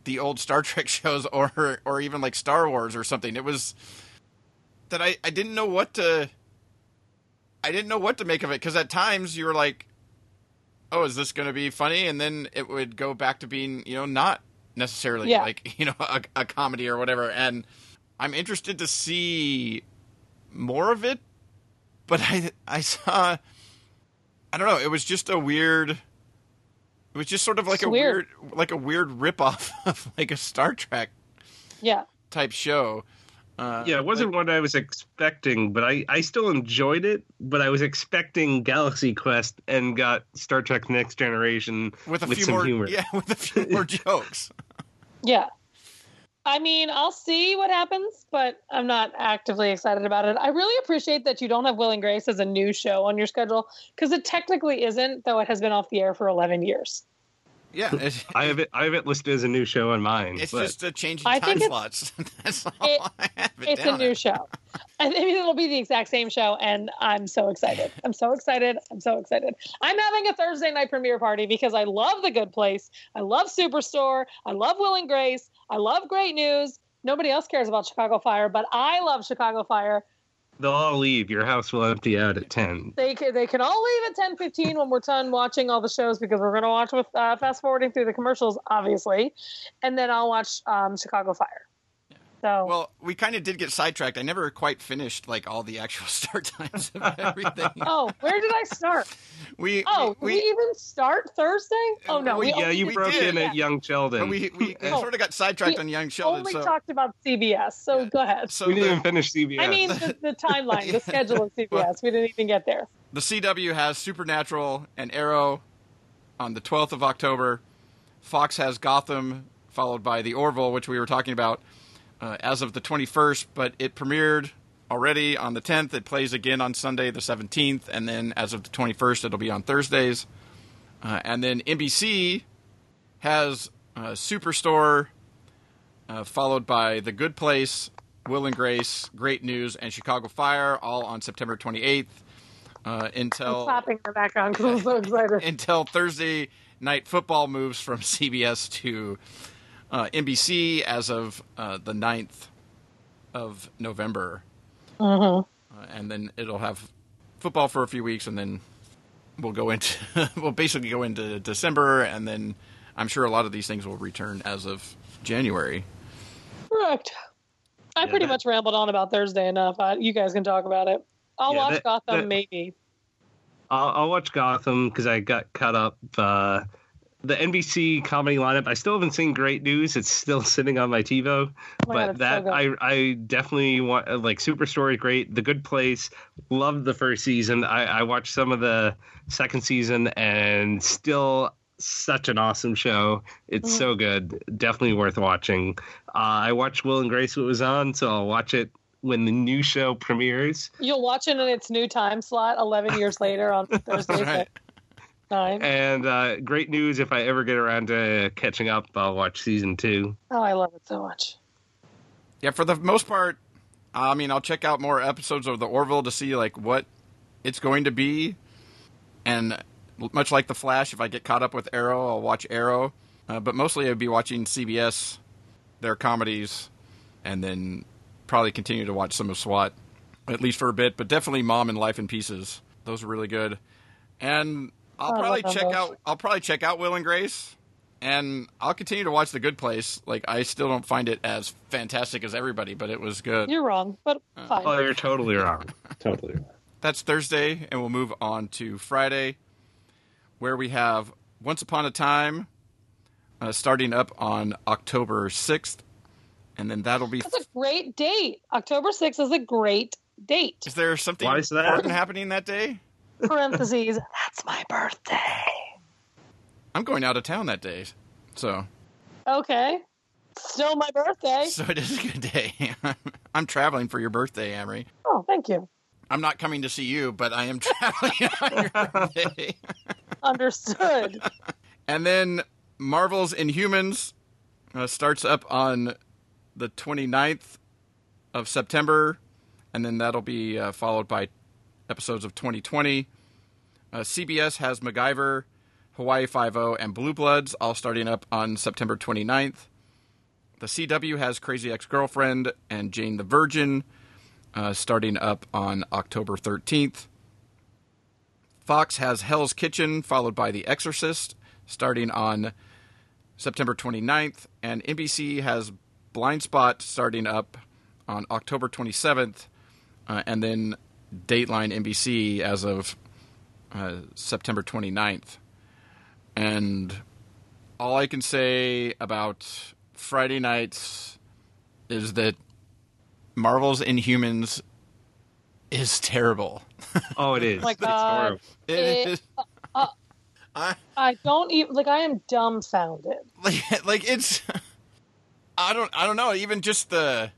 the old Star Trek shows or or even like Star Wars or something. It was that I I didn't know what to I didn't know what to make of it because at times you were like, "Oh, is this going to be funny?" and then it would go back to being you know not necessarily Yeah. like you know a, a comedy or whatever. And I'm interested to see more of it, but I I saw I don't know. It was just a weird. It was just sort of like It's a weird. weird, like a weird ripoff of like a Star Trek Yeah. type show. Uh, yeah, it wasn't like- what I was expecting, but I, I still enjoyed it. But I was expecting Galaxy Quest and got Star Trek Next Generation with a with few some more, humor. yeah, with a few more jokes. Yeah. I mean, I'll see what happens, but I'm not actively excited about it. I really appreciate that you don't have Will and Grace as a new show on your schedule because it technically isn't, though it has been off the air for 11 years. Yeah, it, I have it. I have it listed as a new show on mine. it's but just a change in I time it's- slots. That's all it- I have it It's a new as. show. I mean, it'll be the exact same show, and I'm so excited. I'm so excited. I'm so excited. I'm having a Thursday night premiere party because I love The Good Place. I love Superstore. I love Will and Grace. I love Great News. Nobody else cares about Chicago Fire, but I love Chicago Fire. They'll all leave. Your house will empty out at ten. They can, they can all leave at ten fifteen when we're done watching all the shows because we're going to watch with uh, fast forwarding through the commercials, obviously, and then I'll watch um, Chicago Fire. So Well, we kind of did get sidetracked. I never quite finished like all the actual start times of everything. oh, where did I start? We Oh, we, we, even start Thursday? Oh no, we- we, Yeah, only you did- broke did. in at Young Sheldon. we we Oh. sort of got sidetracked We on Young Sheldon. only So talked about CBS. So Yeah. go ahead. so we didn't the, even finish CBS. I mean the, the timeline, Yeah. the schedule of CBS. We didn't even get there. the CW has Supernatural and Arrow on the 12th of October. Fox has Gotham, followed by The Orville, which we were talking about, uh, as of the 21st, but it premiered already on the 10th. It plays again on Sunday, the 17th, and then as of the 21st, it'll be on Thursdays. Uh, and then NBC has uh, Superstore, uh, followed by The Good Place, Will and Grace, Great News, and Chicago Fire, all on September 28th. Uh, I'm until clapping in the background because I'm so excited. until Thursday night football moves from CBS to uh, NBC as of uh, the 9th of November. Uh, and then it'll have football for a few weeks, and then we'll go into we'll basically go into December, and then I'm sure a lot of these things will return as of January. Correct. I Yeah, pretty that- much rambled on about Thursday enough. I, you guys can talk about it. I'll Yeah, watch that- Gotham that- maybe. I'll, I'll watch Gotham because I got caught up. Uh, the NBC comedy lineup. I still haven't seen Great News. It's still sitting on my TiVo. Oh my but so that good. I I definitely want uh, like Superstore. Great. The Good Place. Loved the first season. I, I watched some of the second season and still such an awesome show. It's Mm. so good. Definitely worth watching. Uh, I watched Will and Grace. What was on, so I'll watch it when the new show premieres. You'll watch it in its new time slot 11 years later on Thursday Right. At 9. And uh, great news if I ever get around to catching up, I'll watch season two. Oh, I love it so much. Yeah, for the most part, I mean, I'll check out more episodes of the Orville to see like what it's going to be, and much like the Flash, if I get caught up with Arrow, I'll watch Arrow. Uh, but mostly, I'd be watching CBS, their comedies, and then probably continue to watch some of SWAT, at least for a bit. But definitely Mom and Life in Pieces; those are really good. And I'll probably check those. out. I'll probably check out Will and Grace and I'll continue to watch The Good Place. Like I still don't find it as fantastic as everybody, but it was good. You're wrong, but fine. Oh, you're totally wrong. Totally wrong. That's Thursday, and we'll move on to Friday, where we have Once Upon a Time, uh, starting up on October sixth, and then that'll be. That's a great date. October 6th is a great date. Is there something Why is that? important happening that day? Parentheses, that's my birthday. I'm going out of town that day, so Okay. Still my birthday. so it is a good day. I'm traveling for your birthday, Amrie. Oh, thank you. I'm not coming to see you, but I am traveling on your birthday. Understood. And then Marvel's Inhumans uh, starts up on the 29th of September, and then that'll be uh, followed by episodes of 2020. Uh, CBS has MacGyver, Hawaii Five-O, and Blue Bloods all starting up on September 29th. The CW has Crazy Ex-Girlfriend and Jane the Virgin uh, starting up on October 13th. Fox has Hell's Kitchen, followed by The Exorcist, starting on September 29th. And NBC has Blind Spot starting up on October 27th. Uh, and then Dateline NBC as of uh, September 29th. And all I can say about Friday nights is that Marvel's Inhumans is terrible. Oh, it is. my It's God. horrible. It It- is. uh, I, I don't even like I am dumbfounded. like, like it's. I don't. I don't know. Even just the.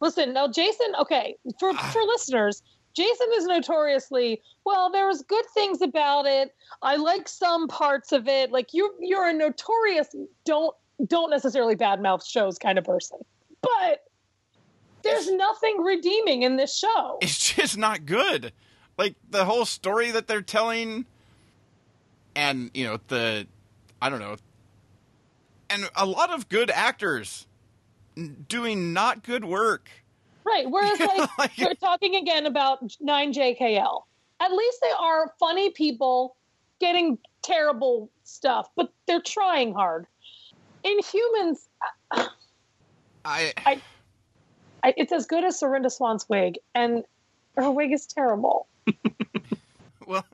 Listen, now Jason, okay, for Ah. for listeners, Jason is notoriously well, there was good things about it. I like some parts of it. Like you you're a notorious don't don't necessarily badmouth shows kind of person. But there's nothing redeeming in this show. It's just not good. Like the whole story that they're telling, and you know the, I don't know, and a lot of good actors doing not good work. Right. Whereas, like, Like- we're talking again about 9JKL. At least they are funny people getting terrible stuff, but they're trying hard. Inhumans, I I, it's as good as Serinda Swan's wig, and her wig is terrible. well,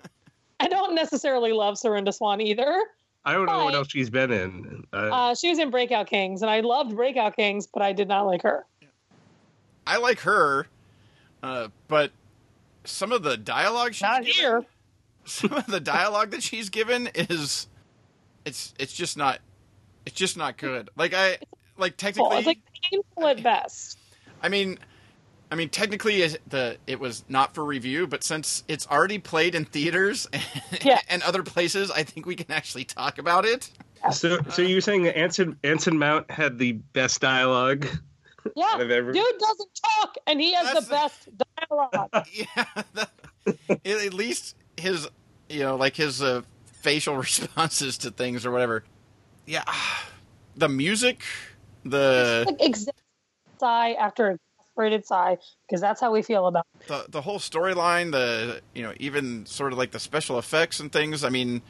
I don't necessarily love Serinda Swan either. I don't know what else she's been in. Uh, Uh, she was in Breakout Kings, and I loved Breakout Kings, but I did not like her. I like her, uh, but some of the dialogue she's Not given, here. some of the dialogue that she's given is it's it's just not it's just not good. Like I like Well, technically it's like painful at best. I mean I mean technically the it was not for review, but since it's already played in theaters Yeah. and other places, I think we can actually talk about it. so, so you're saying that Anson Anson Mount had the best dialogue? Yeah, I've ever- dude doesn't talk, and he has That's the best dialogue. Yeah, that, at at least his, you know, like his uh, facial responses to things or whatever. Yeah, the music, the like exact sigh after exasperated sigh, because that's how we feel about. It. the the whole storyline, the you know, even sort of like the special effects and things. I mean,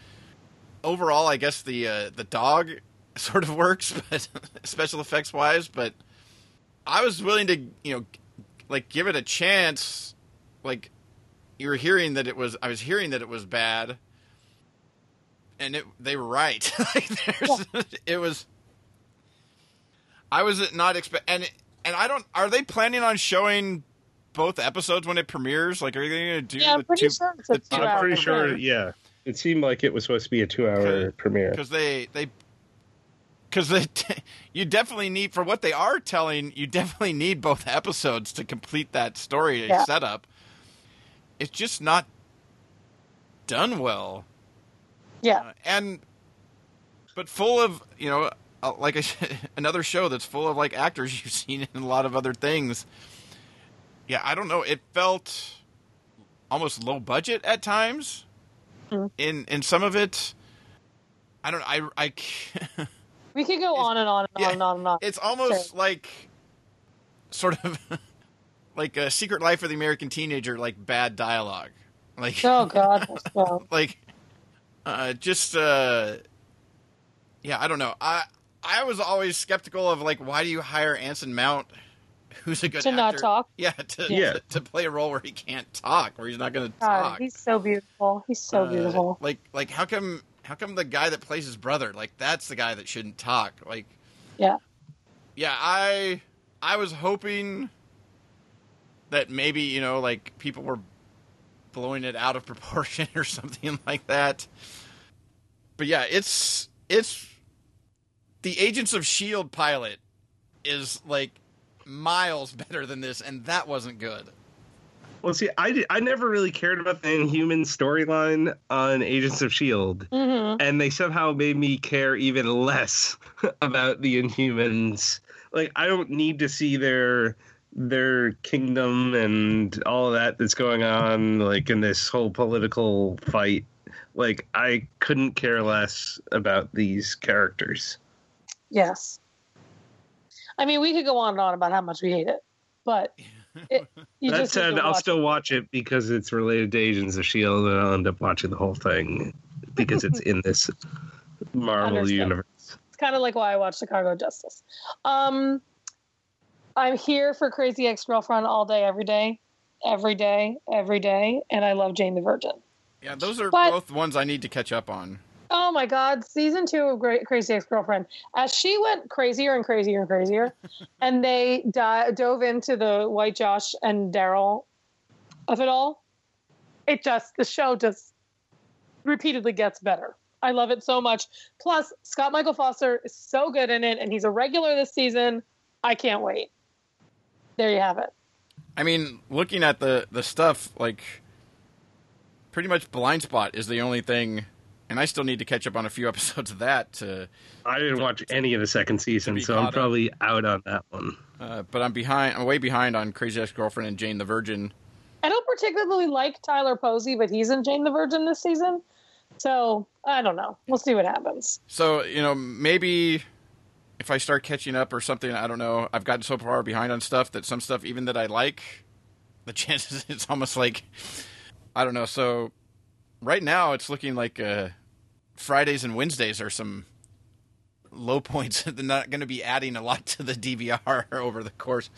overall, I guess the uh, the dog sort of works, but special effects wise, but I was willing to, you know, like give it a chance. Like you were hearing that it was, I was hearing that it was bad, and it they were right. like there's, it was. I was not expect and and I don't. Are they planning on showing both episodes when it premieres? Like, are they going to do Yeah, I'm the pretty two? sure it's a the- two I'm hour pretty sure. Yeah, it seemed like it was supposed to be a two-hour premiere. because they they because they you definitely need for what they are telling you definitely need both episodes to complete that story Yeah. setup. It's just not done well. Yeah, Uh, and but full of you know uh, like a, another show that's full of like actors you've seen in a lot of other things. Yeah i don't know it felt almost low budget at times. Mhm. in in some of it i don't i i we could go on and on and on and on and on. it's almost like sort of like a secret life of the american teenager like bad dialogue like oh God, like uh just uh yeah i don't know i i was always skeptical of like why do you hire anson mount who's a good To not actor? talk? yeah to, Yeah. to to play a role where he can't talk where he's not going to talk he's so beautiful. He's so Uh, beautiful. like like how come how come the guy that plays his brother like that's the guy that shouldn't talk? Like Yeah, yeah i i was hoping that maybe you know like people were blowing it out of proportion or something like that. But yeah it's it's the agents of shield pilot is like miles better than this and that wasn't good Well, see, I, di- I never really cared about the Inhuman storyline on Agents of S.H.I.E.L.D., hmm and they somehow made me care even less about the Inhumans. Like, I don't need to see their their kingdom and all of that that's going on, like, in this whole political fight. Like, I couldn't care less about these characters. yes. I mean, we could go on and on about how much we hate it, but it, you that said, I'll watch still it. watch it because it's related to Agents of S.H.I.E.L.D., and I'll end up watching the whole thing because it's in this Marvel Understood. universe. It's kind of like why I watch Chicago Justice. Um, I'm here for Crazy Ex Girlfriend all day, every day, every day, every day, and I love Jane the Virgin. yeah those are But- both ones i need to catch up on Oh my God, season two of Great Crazy Ex Girlfriend. As she went crazier and crazier and crazier, and they di- dove into the White Josh and Daryl of it all, it just, the show just repeatedly gets better. I love it so much. Plus, Scott Michael Foster is so good in it, and he's a regular this season. I can't wait. There you have it. I mean, looking at the the stuff, like pretty much Blind Spot is the only thing, and I still need to catch up on a few episodes of that. To, I didn't watch any of the second season, so I'm up. probably out on that one. uh, but I'm behind. I'm way behind on Crazy Ex Girlfriend and Jane the Virgin. I don't particularly like Tyler Posey, but he's in Jane the Virgin this season. So I don't know. We'll see what happens. So you know, maybe if I start catching up or something, I don't know. I've gotten so far behind on stuff that some stuff, even that I like, the chances it's almost like I don't know. So right now, it's looking like uh, Fridays and Wednesdays are some low points. They're not going to be adding a lot to the DVR over the course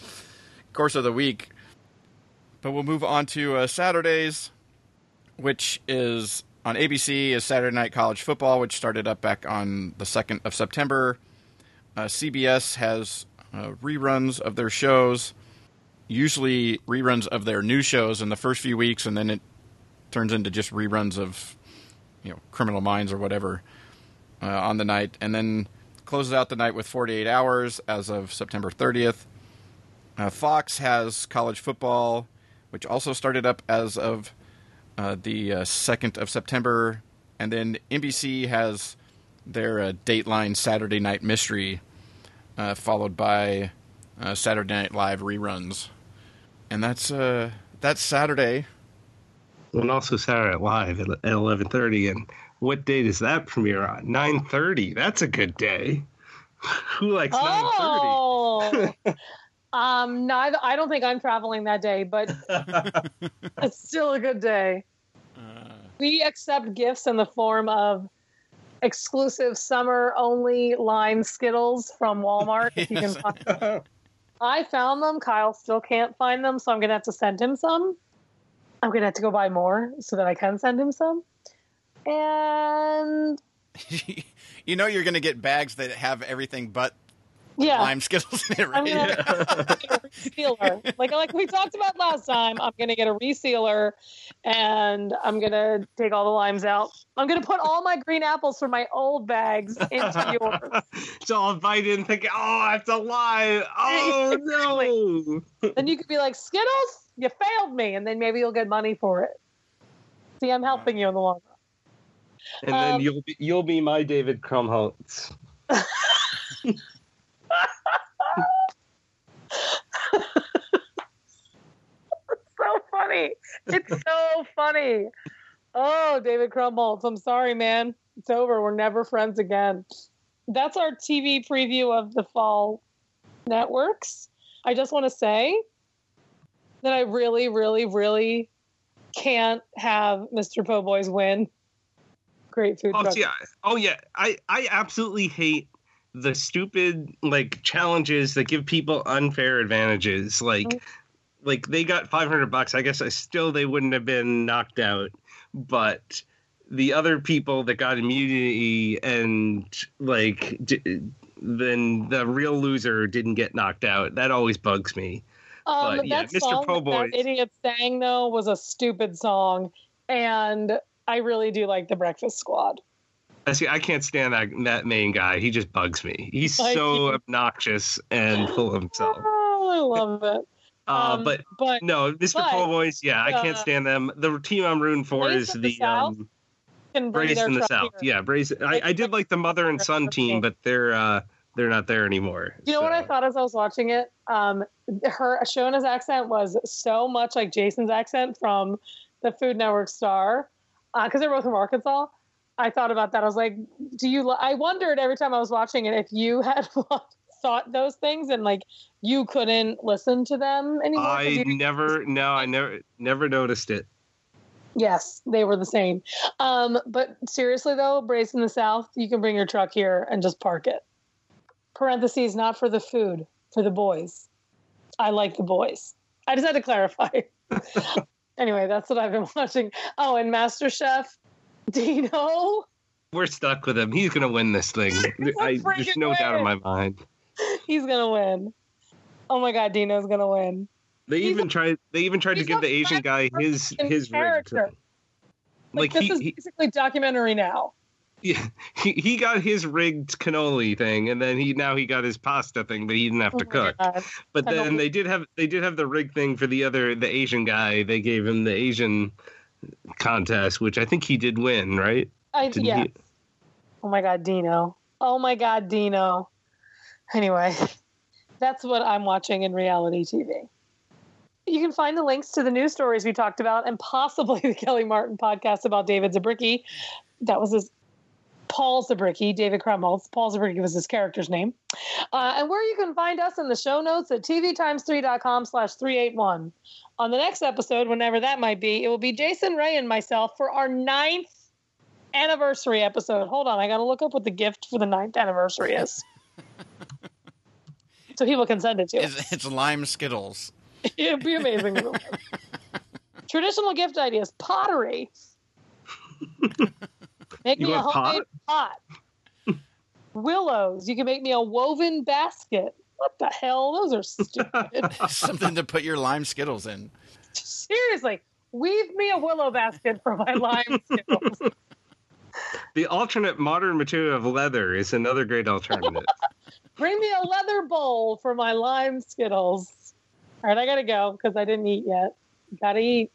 course of the week. But we'll move on to uh, Saturdays, which is on ABC is Saturday Night College Football, which started up back on the second of September. Uh, CBS has uh, reruns of their shows, usually reruns of their new shows in the first few weeks, and then it turns into just reruns of, you know, Criminal Minds or whatever uh, on the night, and then closes out the night with 48 Hours as of September 30th. Uh, Fox has college football, which also started up as of uh, the uh, 2nd of September. And then NBC has their uh, Dateline Saturday Night Mystery, uh, followed by uh, Saturday Night Live reruns. And that's uh, that's Saturday. And also Saturday Night Live at eleven thirty. And what day does that premiere on? Nine thirty. That's a good day. Who likes nine thirty? Oh, um, neither. I don't think I'm traveling that day, but it's still a good day. We accept gifts in the form of exclusive summer only line Skittles from Walmart. If you can find them. I found them. Kyle still can't find them, so I'm gonna have to send him some. I'm gonna have to go buy more so that I can send him some. And you know you're going to get bags that have everything but yeah, lime skittles in it, I'm right? gonna get resealer. Like like we talked about last time, I'm gonna get a resealer and I'm gonna take all the limes out. I'm gonna put all my green apples from my old bags into yours. so I'll bite in thinking, oh, it's a lie. Oh no. Then you could be like, Skittles, you failed me, and then maybe you'll get money for it. See, I'm helping you in the long run. And then Um, you'll be you'll be my David Krumholtz. so funny. It's so funny. Oh, David Krumholtz. I'm sorry, man. It's over. We're never friends again. That's our TV preview of the fall networks. I just want to say that I really, really, really can't have Mr. Po' Boys win. Great food Oh truck. yeah. Oh yeah. I I absolutely hate the stupid like challenges that give people unfair advantages. Like Mhm. like they got 500 bucks. I guess I still they wouldn't have been knocked out, but the other people that got immunity and like d- then the real loser didn't get knocked out. That always bugs me. Um, But, yeah, that Mr. song Po' that Boys. idiot sang though was a stupid song, and I really do like the Breakfast Squad. I see. I can't stand that that main guy. He just bugs me. He's Like, so obnoxious and full of himself. Oh, I love it. Uh, Um, but but no, Mr. but, Po' Boys. Yeah, I can't uh, stand them. The team I'm rooting for is the the um, Braised in the South. here. Yeah, Braised. I, I did like the mother and son team, but they're uh, they're not there anymore. You know what I thought as I was watching it? Um, her Shona's accent was so much like Jason's accent from the Food Network star, because they're both from Arkansas. I thought about that. I was like, do you? li- I wondered every time I was watching it if you had thought those things and like you couldn't listen to them anymore. I never. No, I never never noticed it. Yes, they were the same. Um, but seriously though, Braised in the South, you can bring your truck here and just park it. Parentheses, not for the food, for the boys. I like the boys. I just had to clarify. anyway, that's what I've been watching. Oh, and Master MasterChef, Dino, We're stuck with him. He's gonna win this thing. I, there's no doubt in my mind. he's gonna win. Oh my God, Dino's gonna win. They He's even a- tried. They even tried to give the Asian guy his his character. Like, Like this he, is he basically documentary now. Yeah, he, he got his rigged cannoli thing, and then he now he got his pasta thing, but he didn't have oh to Oh cook. God. But then they did have they did have the rig thing for the other the Asian guy. They gave him the Asian contest, which I think he did win, right? I, Didn't yeah. he? Oh my God, Dino. Oh my God, Dino. Anyway, that's what I'm watching in reality TV. You can find the links to the news stories we talked about and possibly the Kelly Martin podcast about David Zabriskie. That was his Paul Zabriskie, David Krumholtz. Paul Zabriskie was his character's name. Uh, and where you can find us in the show notes at tvtimes3.com slash 381. On the next episode, whenever that might be, it will be Jason Ray and myself for our ninth anniversary episode. Hold on, I got to look up what the gift for the ninth anniversary is. so people can send it to us. It's, it's lime Skittles. It'd be amazing. Traditional gift ideas: pottery. Make You me a want homemade pot. Willows. You can make me a woven basket. What the hell? Those are stupid. Something to put your lime Skittles in. Seriously, weave me a willow basket for my lime skittles. The alternate modern material of leather is another great alternative. Bring me a leather bowl for my lime skittles. All right, I gotta go because I didn't eat yet. Gotta eat.